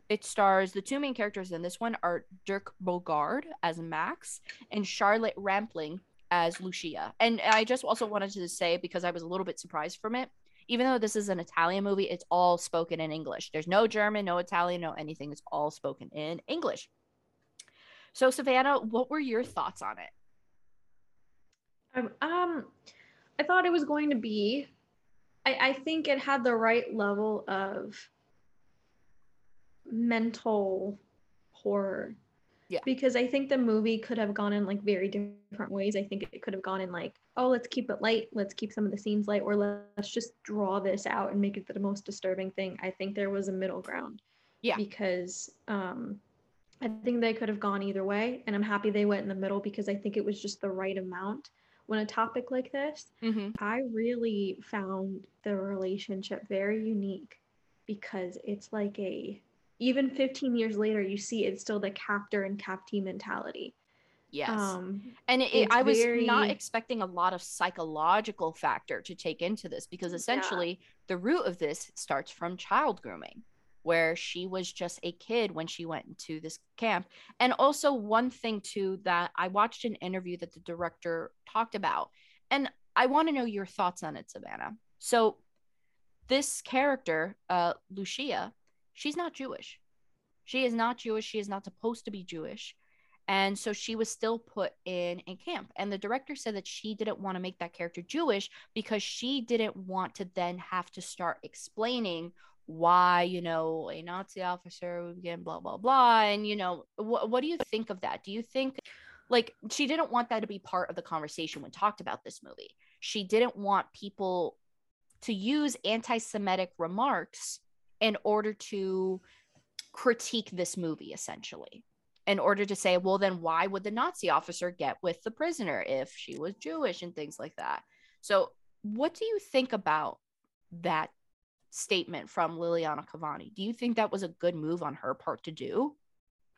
it stars the two main characters in this one are dirk bogarde as max and charlotte rampling as Lucia. And I just also wanted to say because I was a little bit surprised from it, even though this is an Italian movie, it's all spoken in English. There's no German, no Italian, no anything. It's all spoken in English. So Savanna, what were your thoughts on it? Um, um, I thought it was going to be. I, I think it had the right level of mental horror. Yeah. Because I think the movie could have gone in like very different ways. I think it could have gone in like, oh, let's keep it light, let's keep some of the scenes light, or let's just draw this out and make it the most disturbing thing. I think there was a middle ground. Yeah. Because um I think they could have gone either way. And I'm happy they went in the middle because I think it was just the right amount when a topic like this Mm-hmm. I really found the relationship very unique because it's like a even 15 years later you see it's still the captor and captee mentality. Yes. Um and it, it's I was not expecting a lot of psychological factor to take into this because essentially the root of this starts from child grooming where she was just a kid when she went into this camp. And also one thing too that i watched an interview that the director talked about and i want to know your thoughts on it savanna. So this character uh lucia she's not jewish. She is not jewish. She is not supposed to be jewish. And so she was still put in a camp. And the director said that she didn't want to make that character Jewish because she didn't want to then have to start explaining why, you know, a Nazi officer would get blah, blah, blah. And, you know, wh- what do you think of that? Do you think, like, she didn't want that to be part of the conversation when talked about this movie? She didn't want people to use anti Semitic remarks in order to critique this movie, essentially in order to say, well, then why would the Nazi officer get with the prisoner if she was Jewish and things like that? So, what do you think about that statement from Liliana Cavani? Do you think that was a good move on her part to do?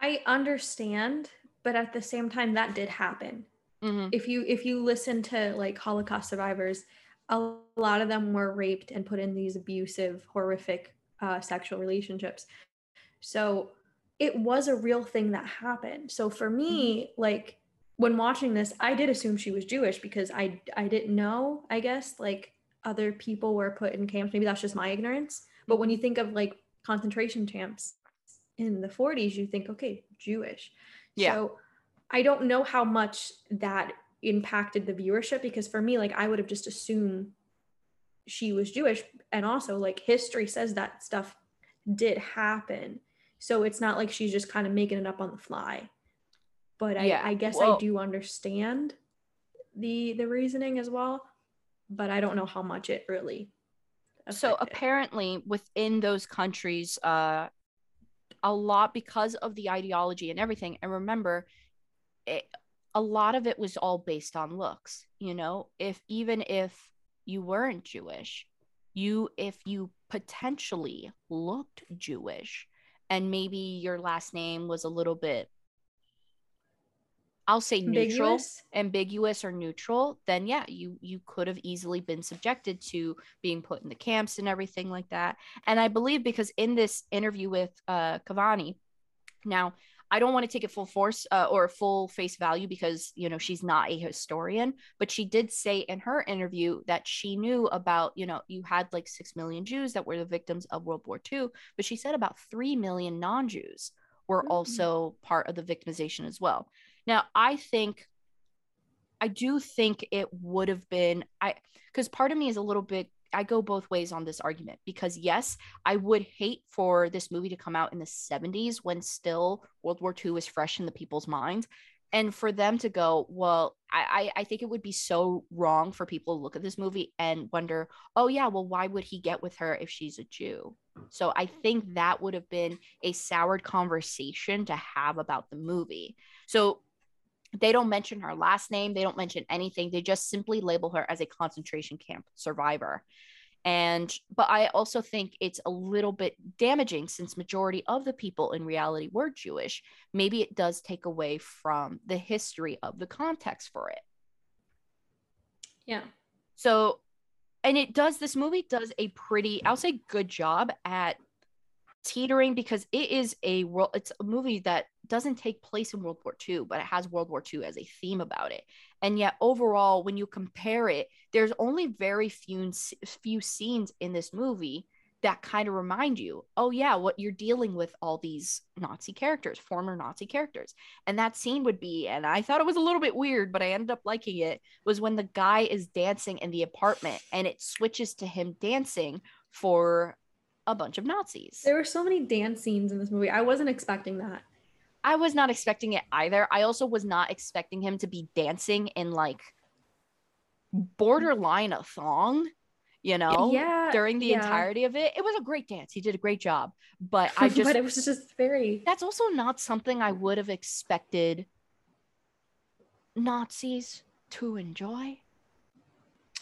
I understand, but at the same time that did happen. Mm-hmm. If you if you listen to like Holocaust survivors, a lot of them were raped and put in these abusive, horrific uh, sexual relationships. So it was a real thing that happened. So for me, like when watching this, I did assume she was Jewish because I I didn't know, I guess, like other people were put in camps. Maybe that's just my ignorance. But when you think of like concentration camps in the 40s, you think, okay, Jewish. Yeah. So I don't know how much that impacted the viewership because for me, like I would have just assumed she was Jewish. And also like history says that stuff did happen. So it's not like she's just kind of making it up on the fly. But I, Yeah, I guess well- I do understand the the reasoning as well, but I don't know how much it really. so apparently within those countries uh a lot because of the ideology and everything and remember it, a lot of it was all based on looks you know if even if you weren't jewish you if you potentially looked jewish and maybe your last name was a little bit i'll say neutral ambiguous. ambiguous or neutral then yeah you you could have easily been subjected to being put in the camps and everything like that and i believe because in this interview with uh cavani now I don't want to take it full force uh, or full face value because you know she's not a historian, but she did say in her interview that she knew about you know you had like six million Jews that were the victims of World War II, but she said about three million non-Jews were mm-hmm. also part of the victimization as well. Now I think, I do think it would have been I because part of me is a little bit I go both ways on this argument because yes, I would hate for this movie to come out in the 70s when still World War II was fresh in the people's minds. And for them to go, well, I, I think it would be so wrong for people to look at this movie and wonder, oh yeah, well, why would he get with her if she's a Jew? So I think that would have been a soured conversation to have about the movie. So they don't mention her last name, they don't mention anything. They just simply label her as a concentration camp survivor. And but I also think it's a little bit damaging since majority of the people in reality were Jewish. Maybe it does take away from the history of the context for it. Yeah. So and it does this movie does a pretty I'll say good job at teetering because it is a world it's a movie that doesn't take place in World War II, but it has World War II as a theme about it. And yet overall, when you compare it, there's only very few few scenes in this movie that kind of remind you, oh yeah, what you're dealing with all these Nazi characters, former Nazi characters. And that scene would be, and I thought it was a little bit weird, but I ended up liking it, was when the guy is dancing in the apartment and it switches to him dancing for a bunch of Nazis. There were so many dance scenes in this movie. I wasn't expecting that. I was not expecting it either. I also was not expecting him to be dancing in like borderline a thong, you know, yeah, during the yeah. entirety of it. It was a great dance. He did a great job. But I just But it was just very That's also not something I would have expected Nazis to enjoy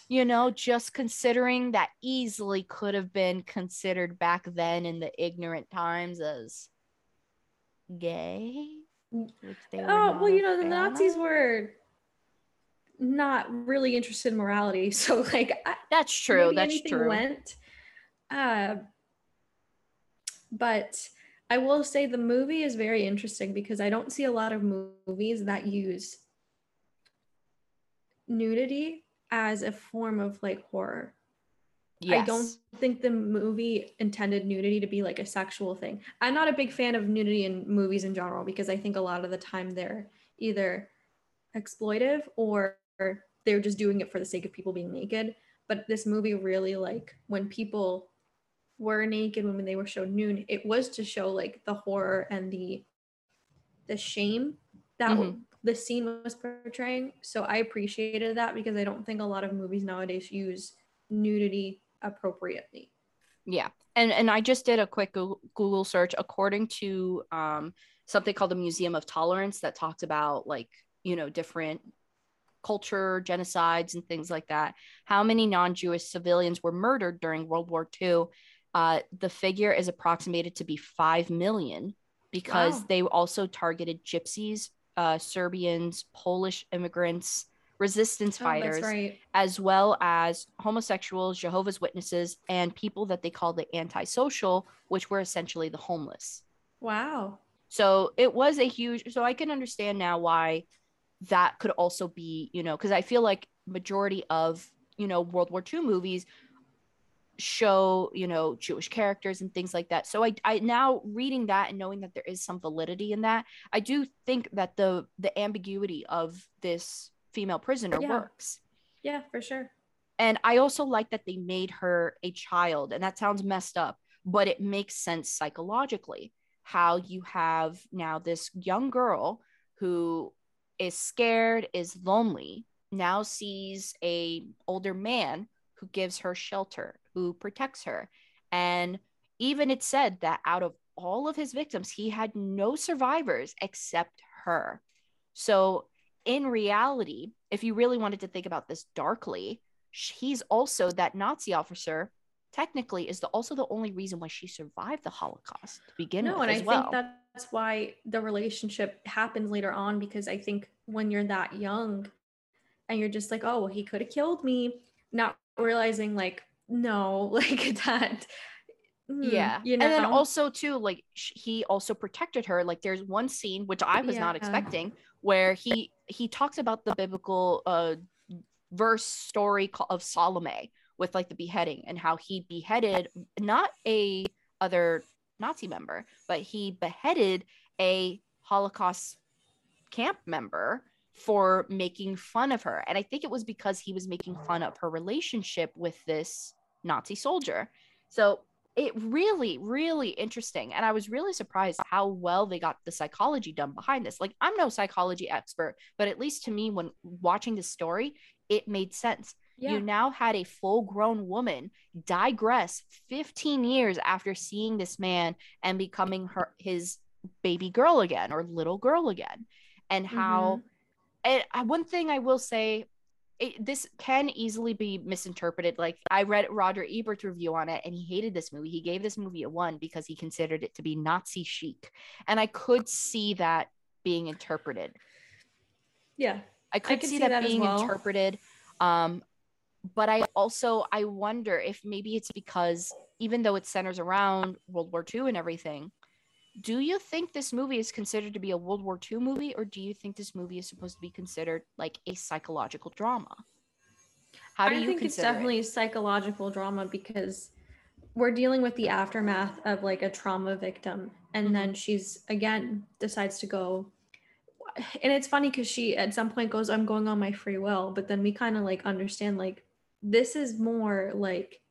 you know, just considering that easily could have been considered back then in the ignorant times as gay. oh, well, you know, the Nazis of. were not really interested in morality. So, like, that's true. That's true. Went. Uh, but I will say the movie is very interesting because I don't see a lot of movies that use nudity as a form of like horror. Yes. I don't think the movie intended nudity to be like a sexual thing. I'm not a big fan of nudity in movies in general because I think a lot of the time they're either exploitive or they're just doing it for the sake of people being naked. But this movie really like when people were naked when they were shown nude, it was to show like the horror and the the shame that mm-hmm the scene was portraying. So I appreciated that because I don't think a lot of movies nowadays use nudity appropriately. Yeah. And and I just did a quick Google search according to um, something called the Museum of Tolerance that talks about like, you know, different culture genocides and things like that. How many non-Jewish civilians were murdered during World War II? Uh, the figure is approximated to be 5 million because wow. they also targeted gypsies, uh, Serbians, Polish immigrants, resistance oh, fighters, right. as well as homosexuals, Jehovah's Witnesses, and people that they call the antisocial, which were essentially the homeless. Wow. So it was a huge. So I can understand now why that could also be, you know, because I feel like majority of you know World War II movies show you know jewish characters and things like that so i i now reading that and knowing that there is some validity in that i do think that the the ambiguity of this female prisoner yeah. works yeah for sure and i also like that they made her a child and that sounds messed up but it makes sense psychologically how you have now this young girl who is scared is lonely now sees a older man who gives her shelter who protects her. And even it said that out of all of his victims, he had no survivors except her. So, in reality, if you really wanted to think about this darkly, he's also that Nazi officer. Technically, is the, also the only reason why she survived the Holocaust to begin no, with. No, and I well. think that's why the relationship happens later on because I think when you're that young and you're just like, oh, well, he could have killed me, not realizing like no like that yeah you know? and then also too like he also protected her like there's one scene which i was yeah. not expecting where he he talks about the biblical uh verse story of salome with like the beheading and how he beheaded not a other nazi member but he beheaded a holocaust camp member for making fun of her and i think it was because he was making fun of her relationship with this nazi soldier so it really really interesting and i was really surprised how well they got the psychology done behind this like i'm no psychology expert but at least to me when watching the story it made sense yeah. you now had a full grown woman digress 15 years after seeing this man and becoming her his baby girl again or little girl again and how mm-hmm. and one thing i will say it, this can easily be misinterpreted. Like I read Roger Ebert's review on it, and he hated this movie. He gave this movie a one because he considered it to be Nazi chic, and I could see that being interpreted. Yeah, I could I see, see, that, that being well. interpreted. Um, but I also I wonder if maybe it's because even though it centers around World War II and everything, do you think this movie is considered to be a World War II movie, or do you think this movie is supposed to be considered like a psychological drama? How do I you think it's definitely it? psychological drama because we're dealing with the aftermath of like a trauma victim, and mm-hmm. then she's again decides to go. And it's funny because she at some point goes, "I'm going on my free will," but then we kind of like understand like this is more like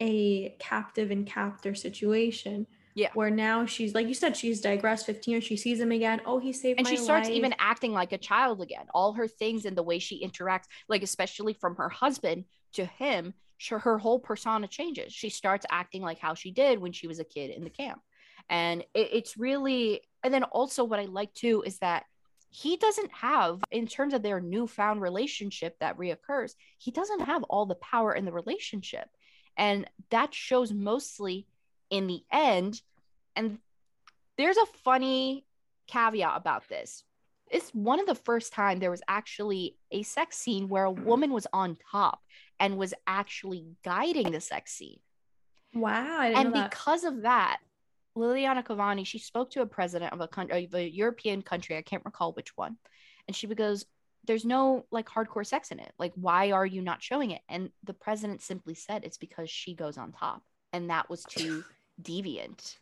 a captive and captor situation yeah. Where now she's like you said, she's digressed 15 years. She sees him again. Oh, he saved And she starts life. even acting like a child again. All her things and the way she interacts, like especially from her husband to him, sure her whole persona changes. She starts acting like how she did when she was a kid in the camp. And it, it's really and then also what I like too is that he doesn't have in terms of their newfound relationship that reoccurs he doesn't have all the power in the relationship and that shows mostly in the end. And there's a funny caveat about this. It's one of the first time there was actually a sex scene where a woman was on top and was actually guiding the sex scene. Wow. and because of that, Liliana Cavani, she spoke to a president of a country, of a European country, I can't recall which one. And she goes, There's no like hardcore sex in it. Like, why are you not showing it? And the president simply said it's because she goes on top. And that was to deviant.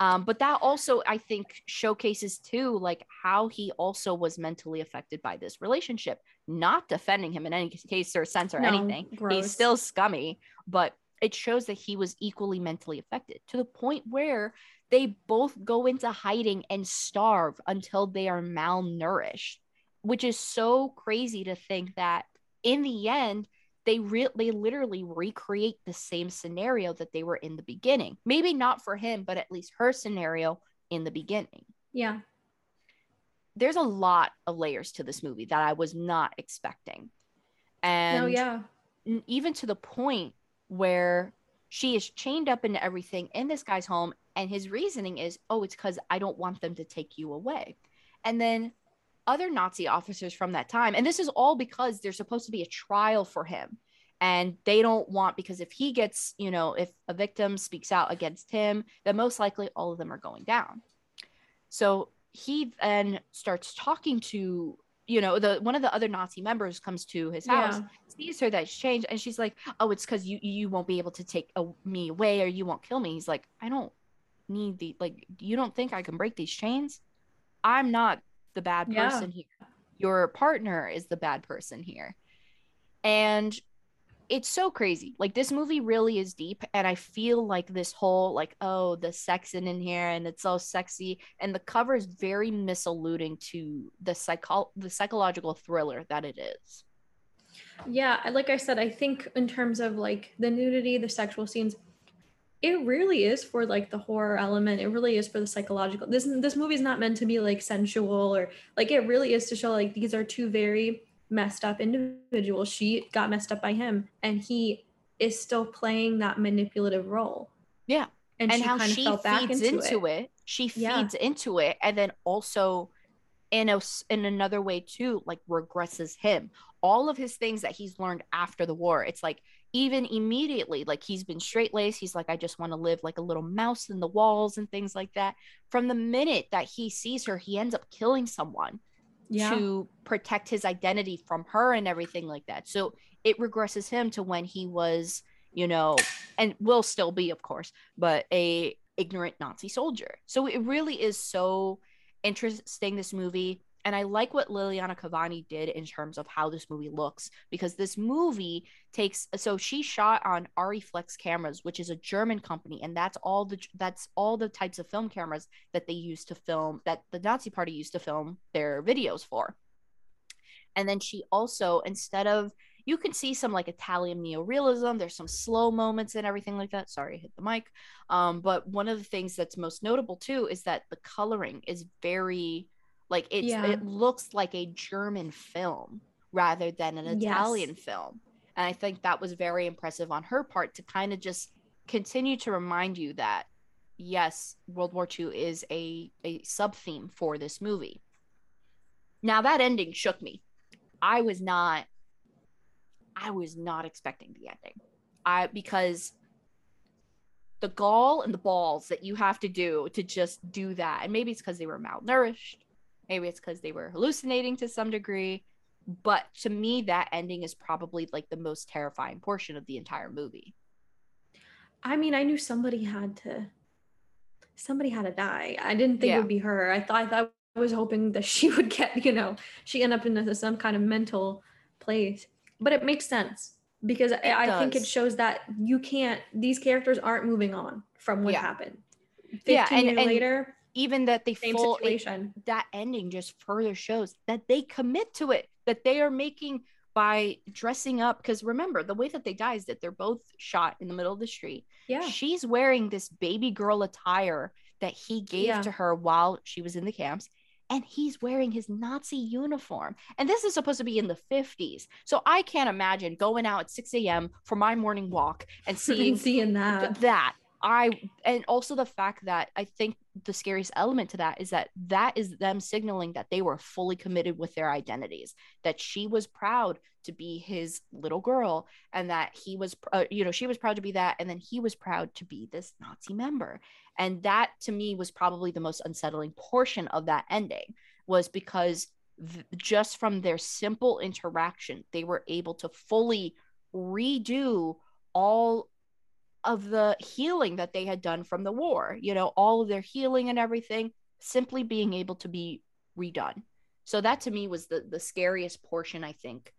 Um, but that also, I think, showcases too, like how he also was mentally affected by this relationship. Not defending him in any case or sense or no, anything. Gross. He's still scummy, but it shows that he was equally mentally affected to the point where they both go into hiding and starve until they are malnourished, which is so crazy to think that in the end, they re- they literally recreate the same scenario that they were in the beginning. Maybe not for him, but at least her scenario in the beginning. Yeah. There's a lot of layers to this movie that I was not expecting. And no, yeah. even to the point where she is chained up into everything in this guy's home and his reasoning is, "Oh, it's cuz I don't want them to take you away." And then other Nazi officers from that time. And this is all because there's supposed to be a trial for him. And they don't want, because if he gets, you know, if a victim speaks out against him, then most likely all of them are going down. So he then starts talking to, you know, the one of the other Nazi members comes to his house, yeah. sees her that's changed, and she's like, "Oh, it's because you you won't be able to take a, me away, or you won't kill me." He's like, "I don't need the like. You don't think I can break these chains? I'm not the bad person yeah. here. Your partner is the bad person here. And it's so crazy. Like this movie really is deep and I feel like this whole like oh the sex in, in here and it's so sexy and the cover is very misalluding to the psycho the psychological thriller that it is. Yeah, like I said, I think in terms of like the nudity, the sexual scenes, it really is for like the horror element. It really is for the psychological. This this movie is not meant to be like sensual or like it really is to show like these are two very messed up individuals. She got messed up by him, and he is still playing that manipulative role. Yeah, and, and she how she feeds into, into it. it. She feeds yeah. into it, and then also in a in another way too, like regresses him. All of his things that he's learned after the war, it's like even immediately like he's been straight laced he's like i just want to live like a little mouse in the walls and things like that. From the minute that he sees her he ends up killing someone yeah. to protect his identity from her and everything like that. So it regresses him to when he was you know and will still be of course but a ignorant nazi soldier. So it really is so interesting this movie and I like what Liliana Cavani did in terms of how this movie looks because this movie takes so she shot on Arriflex cameras, which is a German company, and that's all the that's all the types of film cameras that they used to film that the Nazi Party used to film their videos for. And then she also instead of you can see some like Italian neorealism. There's some slow moments and everything like that. Sorry, I hit the mic. Um, but one of the things that's most notable too is that the coloring is very like it's yeah. it looks like a German film rather than an Italian yes. film. And I think that was very impressive on her part to kind of just continue to remind you that yes, World War II is a, a sub theme for this movie. Now that ending shook me. I was not I was not expecting the ending. I because the gall and the balls that you have to do to just do that. And maybe it's because they were malnourished. Maybe it's because they were hallucinating to some degree. But to me, that ending is probably like the most terrifying portion of the entire movie. I mean, I knew somebody had to somebody had to die. I didn't think yeah. it would be her. I thought I thought I was hoping that she would get, you know, she end up in a, some kind of mental place. But it makes sense because I, I think it shows that you can't these characters aren't moving on from what yeah. happened. 15 yeah, and, years and later even that they Same full situation. It, that ending just further shows that they commit to it that they are making by dressing up because remember the way that they die is that they're both shot in the middle of the street yeah she's wearing this baby girl attire that he gave yeah. to her while she was in the camps and he's wearing his Nazi uniform. And this is supposed to be in the 50s. So I can't imagine going out at 6 a.m. for my morning walk and seeing, seeing that. that. I and also the fact that I think the scariest element to that is that that is them signaling that they were fully committed with their identities that she was proud to be his little girl and that he was uh, you know she was proud to be that and then he was proud to be this Nazi member. And that to me was probably the most unsettling portion of that ending was because th- just from their simple interaction they were able to fully redo all of the healing that they had done from the war, you know, all of their healing and everything simply being able to be redone. So that to me was the the scariest portion I think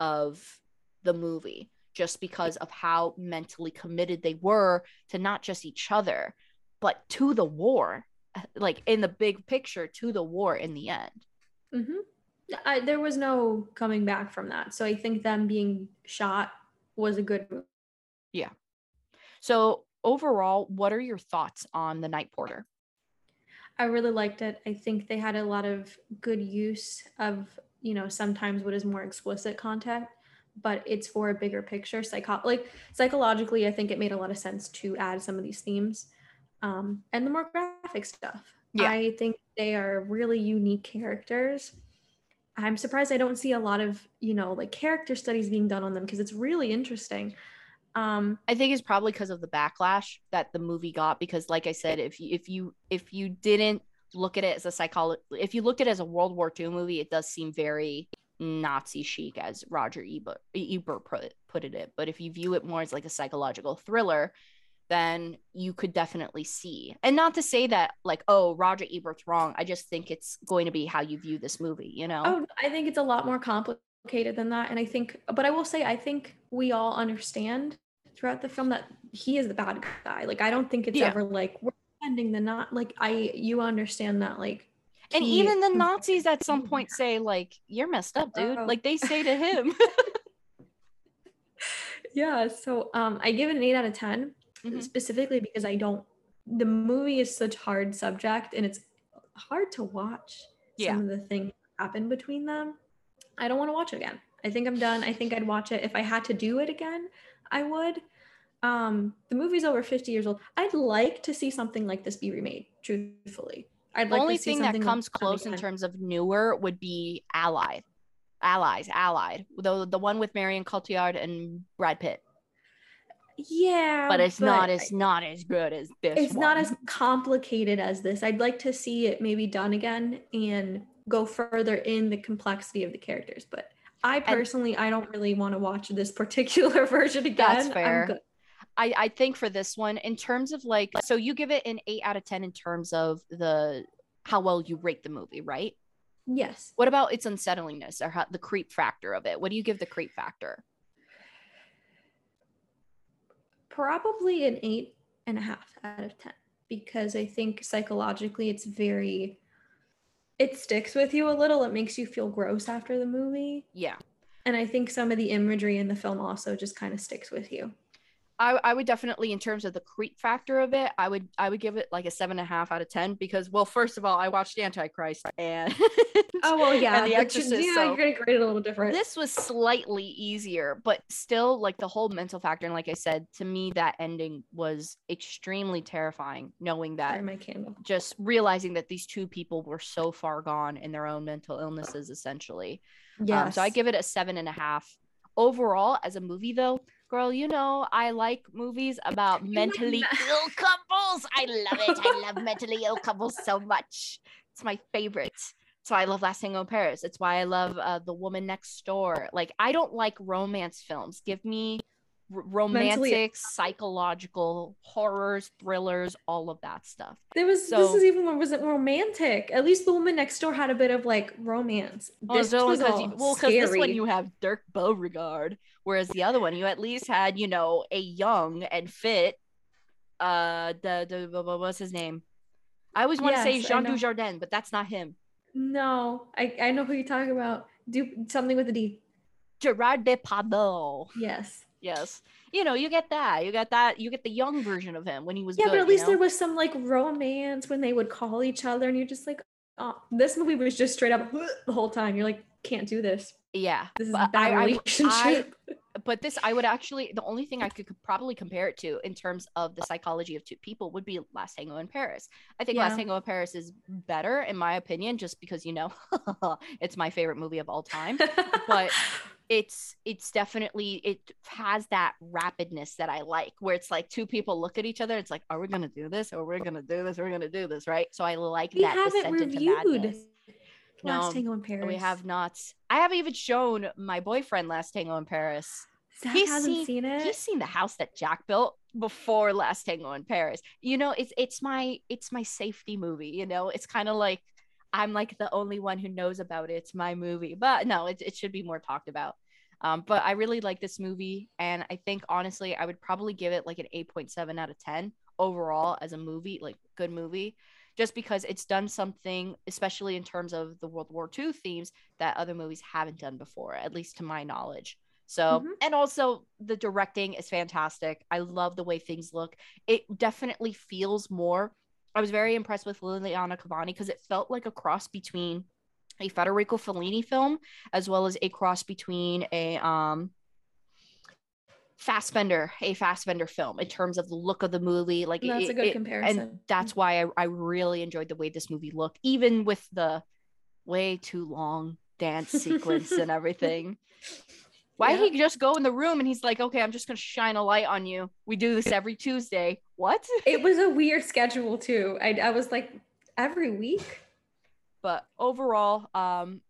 of the movie just because of how mentally committed they were to not just each other but to the war like in the big picture to the war in the end mm-hmm. I, there was no coming back from that so i think them being shot was a good move yeah so, overall, what are your thoughts on The Night Porter? I really liked it. I think they had a lot of good use of, you know, sometimes what is more explicit content, but it's for a bigger picture. Psycho- like psychologically, I think it made a lot of sense to add some of these themes um, and the more graphic stuff. Yeah. I think they are really unique characters. I'm surprised I don't see a lot of, you know, like character studies being done on them because it's really interesting. Um, I think it's probably because of the backlash that the movie got. Because, like I said, if you if you if you didn't look at it as a psychology, if you looked at it as a World War II movie, it does seem very Nazi chic, as Roger Ebert, Ebert put, it. But if you view it more as like a psychological thriller, then you could definitely see. And not to say that like, oh, Roger Ebert's wrong. I just think it's going to be how you view this movie, you know? Oh, I think it's a lot more complicated than that. And I think, but I will say, I think we all understand throughout the film that he is the bad guy. Like I don't think it's yeah. ever like we're ending the not like I you understand that like and he, even the Nazis at some point say like you're messed up, dude. Oh. Like they say to him. yeah, so um I give it an 8 out of 10 mm-hmm. specifically because I don't the movie is such hard subject and it's hard to watch yeah. some of the things happen between them. I don't want to watch it again. I think I'm done. I think I'd watch it if I had to do it again. I would. Um, the movie's over 50 years old. I'd like to see something like this be remade, truthfully. I'd the like only thing that comes like close in terms of newer would be Allied. Allies, Allied. The the one with Marion Cotillard and Brad Pitt. Yeah, but it's but not as not as good as this. It's one. not as complicated as this. I'd like to see it maybe done again and go further in the complexity of the characters. But I personally, and, I don't really want to watch this particular version again. That's fair. I, I think for this one, in terms of like, so you give it an eight out of 10 in terms of the how well you rate the movie, right? Yes. What about its unsettlingness or how, the creep factor of it? What do you give the creep factor? Probably an eight and a half out of 10 because I think psychologically it's very, it sticks with you a little. It makes you feel gross after the movie. Yeah. And I think some of the imagery in the film also just kind of sticks with you. I, I would definitely in terms of the creep factor of it i would i would give it like a seven and a half out of ten because well first of all i watched antichrist and oh well yeah and the exorcist yeah so you're gonna grade it a little different. this was slightly easier but still like the whole mental factor and like i said to me that ending was extremely terrifying knowing that my candle. just realizing that these two people were so far gone in their own mental illnesses essentially. Yeah um, so i give it a seven and a half. Overall as a movie though girl, you know, I like movies about mentally ill couples. I love it. I love mentally ill couples so much. It's my favorite. So I love Last Tango in Paris. It's why I love uh, The Woman Next Door. Like, I don't like romance films. Give me romantic, Mentally. psychological horrors, thrillers, all of that stuff. There was so, this is even wasn't romantic. At least the woman next door had a bit of like romance. Oh, this was all you, well, because this one you have Dirk Bogarde, whereas the other one you at least had you know a young and fit. Uh, the the what's his name? I always want yes, to say Jean Dujardin, but that's not him. No, I I know who you're talking about. Do something with a D. Gerard Depardieu. Yes. Yes. You know, you get that. You get that. You get the young version of him when he was. Yeah, good, but at least you know? there was some like romance when they would call each other, and you're just like, oh, this movie was just straight up the whole time. You're like, can't do this. Yeah, this is a bad I, relationship. I, but this, I would actually, the only thing I could probably compare it to in terms of the psychology of two people would be Last Tango in Paris. I think yeah. Last Tango in Paris is better, in my opinion, just because you know it's my favorite movie of all time. but it's it's definitely it has that rapidness that I like where it's like two people look at each other it's like are we gonna do this? Or we're gonna do this? Or we're gonna do this? Right? So I like we that haven't reviewed Last no, Tango in Paris we have not. I haven't even shown my boyfriend Last Tango in Paris. Zach he's hasn't seen, seen, it? he's seen the house that Jack built before Last Tango in Paris. You know it's it's my it's my safety movie you know? It's kind of like I'm like the only one who knows about it. It's my movie, but no, it, it should be more talked about. Um, but I really like this movie, and I think honestly, I would probably give it like an 8.7 out of 10 overall as a movie, like good movie, just because it's done something, especially in terms of the World War II themes that other movies haven't done before, at least to my knowledge. So, mm-hmm. and also the directing is fantastic. I love the way things look. It definitely feels more I was very impressed with Liliana Cavani because it felt like a cross between a Federico Fellini film as well as a cross between a um Fassbender, a Fassbender film in terms of the look of the movie. Like that's it, a good it, comparison. And that's why I, I really enjoyed the way this movie looked, even with the way too long dance sequence and everything. Why yeah. did he just go in the room and he's like, okay, I'm just gonna shine a light on you. We do this every Tuesday. What? It was a weird schedule too. I, I was like, every week. But overall, um,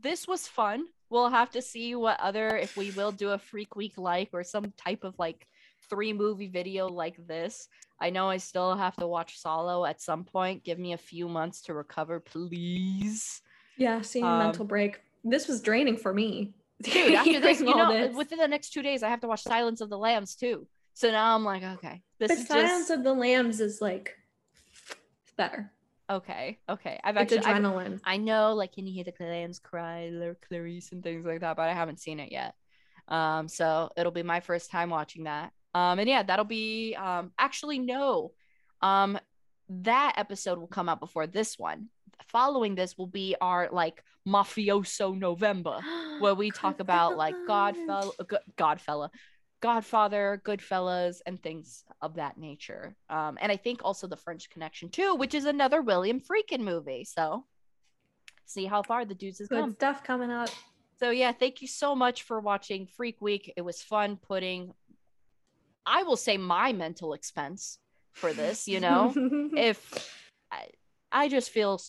this was fun. We'll have to see what other if we will do a freak week like or some type of like three movie video like this. I know I still have to watch Salò at some point. Give me a few months to recover, please. Yeah, seeing um, mental break. This was draining for me. Dude, after this, you know, this. within the next two days, I have to watch Silence of the Lambs too. So now I'm like, okay, this but is Silence just... of the Lambs is like better. Okay, okay. I've it's actually adrenaline. I've, i know, like, can you hear the lambs cry, or Clarice and things like that, but I haven't seen it yet. Um, so it'll be my first time watching that. Um, and yeah, that'll be um actually no. Um, that episode will come out before this one following this will be our like mafioso November, where we talk about like Godfella, Godfella, Godfather, Goodfellas, and things of that nature. Um, and I think also the French Connection too, which is another William Friedkin movie. So see how far the dudes has Good come. stuff coming up. So yeah, thank you so much for watching Freak Week. It was fun putting I will say my mental expense for this, you know, if I, I just feel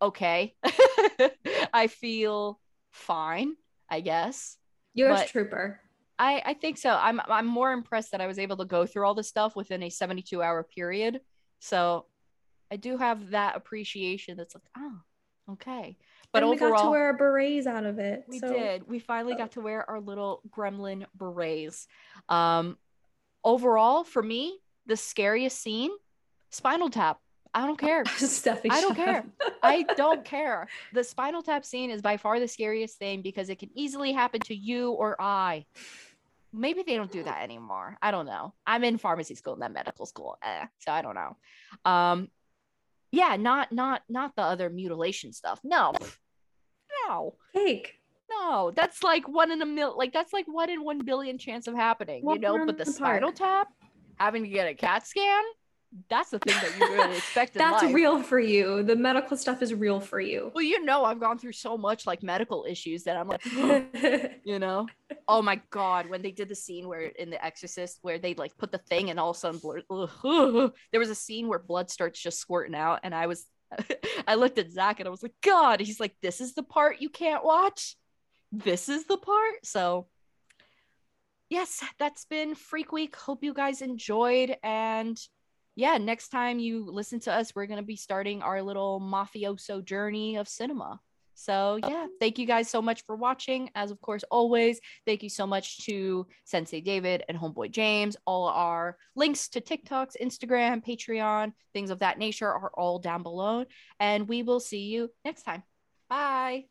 okay. I feel fine, I guess. You're a trooper. I, I think so. I'm I'm more impressed that I was able to go through all this stuff within a 72 hour period. So I do have that appreciation that's like, oh, okay. But and we overall, got to wear our berets out of it. We so. did. We finally got to wear our little gremlin berets. Um, overall, for me, the scariest scene, Spinal Tap. I don't care. Steffi, I don't care. I don't care. The Spinal Tap scene is by far the scariest thing because it can easily happen to you or I. Maybe they don't do that anymore. I don't know. I'm in pharmacy school, not medical school, eh, so I don't know. Um, yeah, not not not the other mutilation stuff. No, no. Cake. No, that's like one in a mil. Like that's like one in one billion chance of happening. Walk you know, but the, the spinal tap, having to get a CAT scan, that's the thing that you really expect that's life. real for you. The medical stuff is real for you. Well you know i've gone through so much like medical issues that i'm like you know? Oh my god when they did the scene where in the exorcist where they like put the thing and all of a sudden blur- there was a scene where blood starts just squirting out and i was i looked at zach and i was like god he's like this is the part you can't watch. This is the part. So yes that's been freak week. Hope you guys enjoyed and yeah, next time you listen to us, we're going to be starting our little mafioso journey of cinema. So, oh. yeah, thank you guys so much for watching. As of course, always, thank you so much to Sensei David and Homeboy James. All our links to TikToks, Instagram, Patreon, things of that nature are all down below. And we will see you next time. Bye.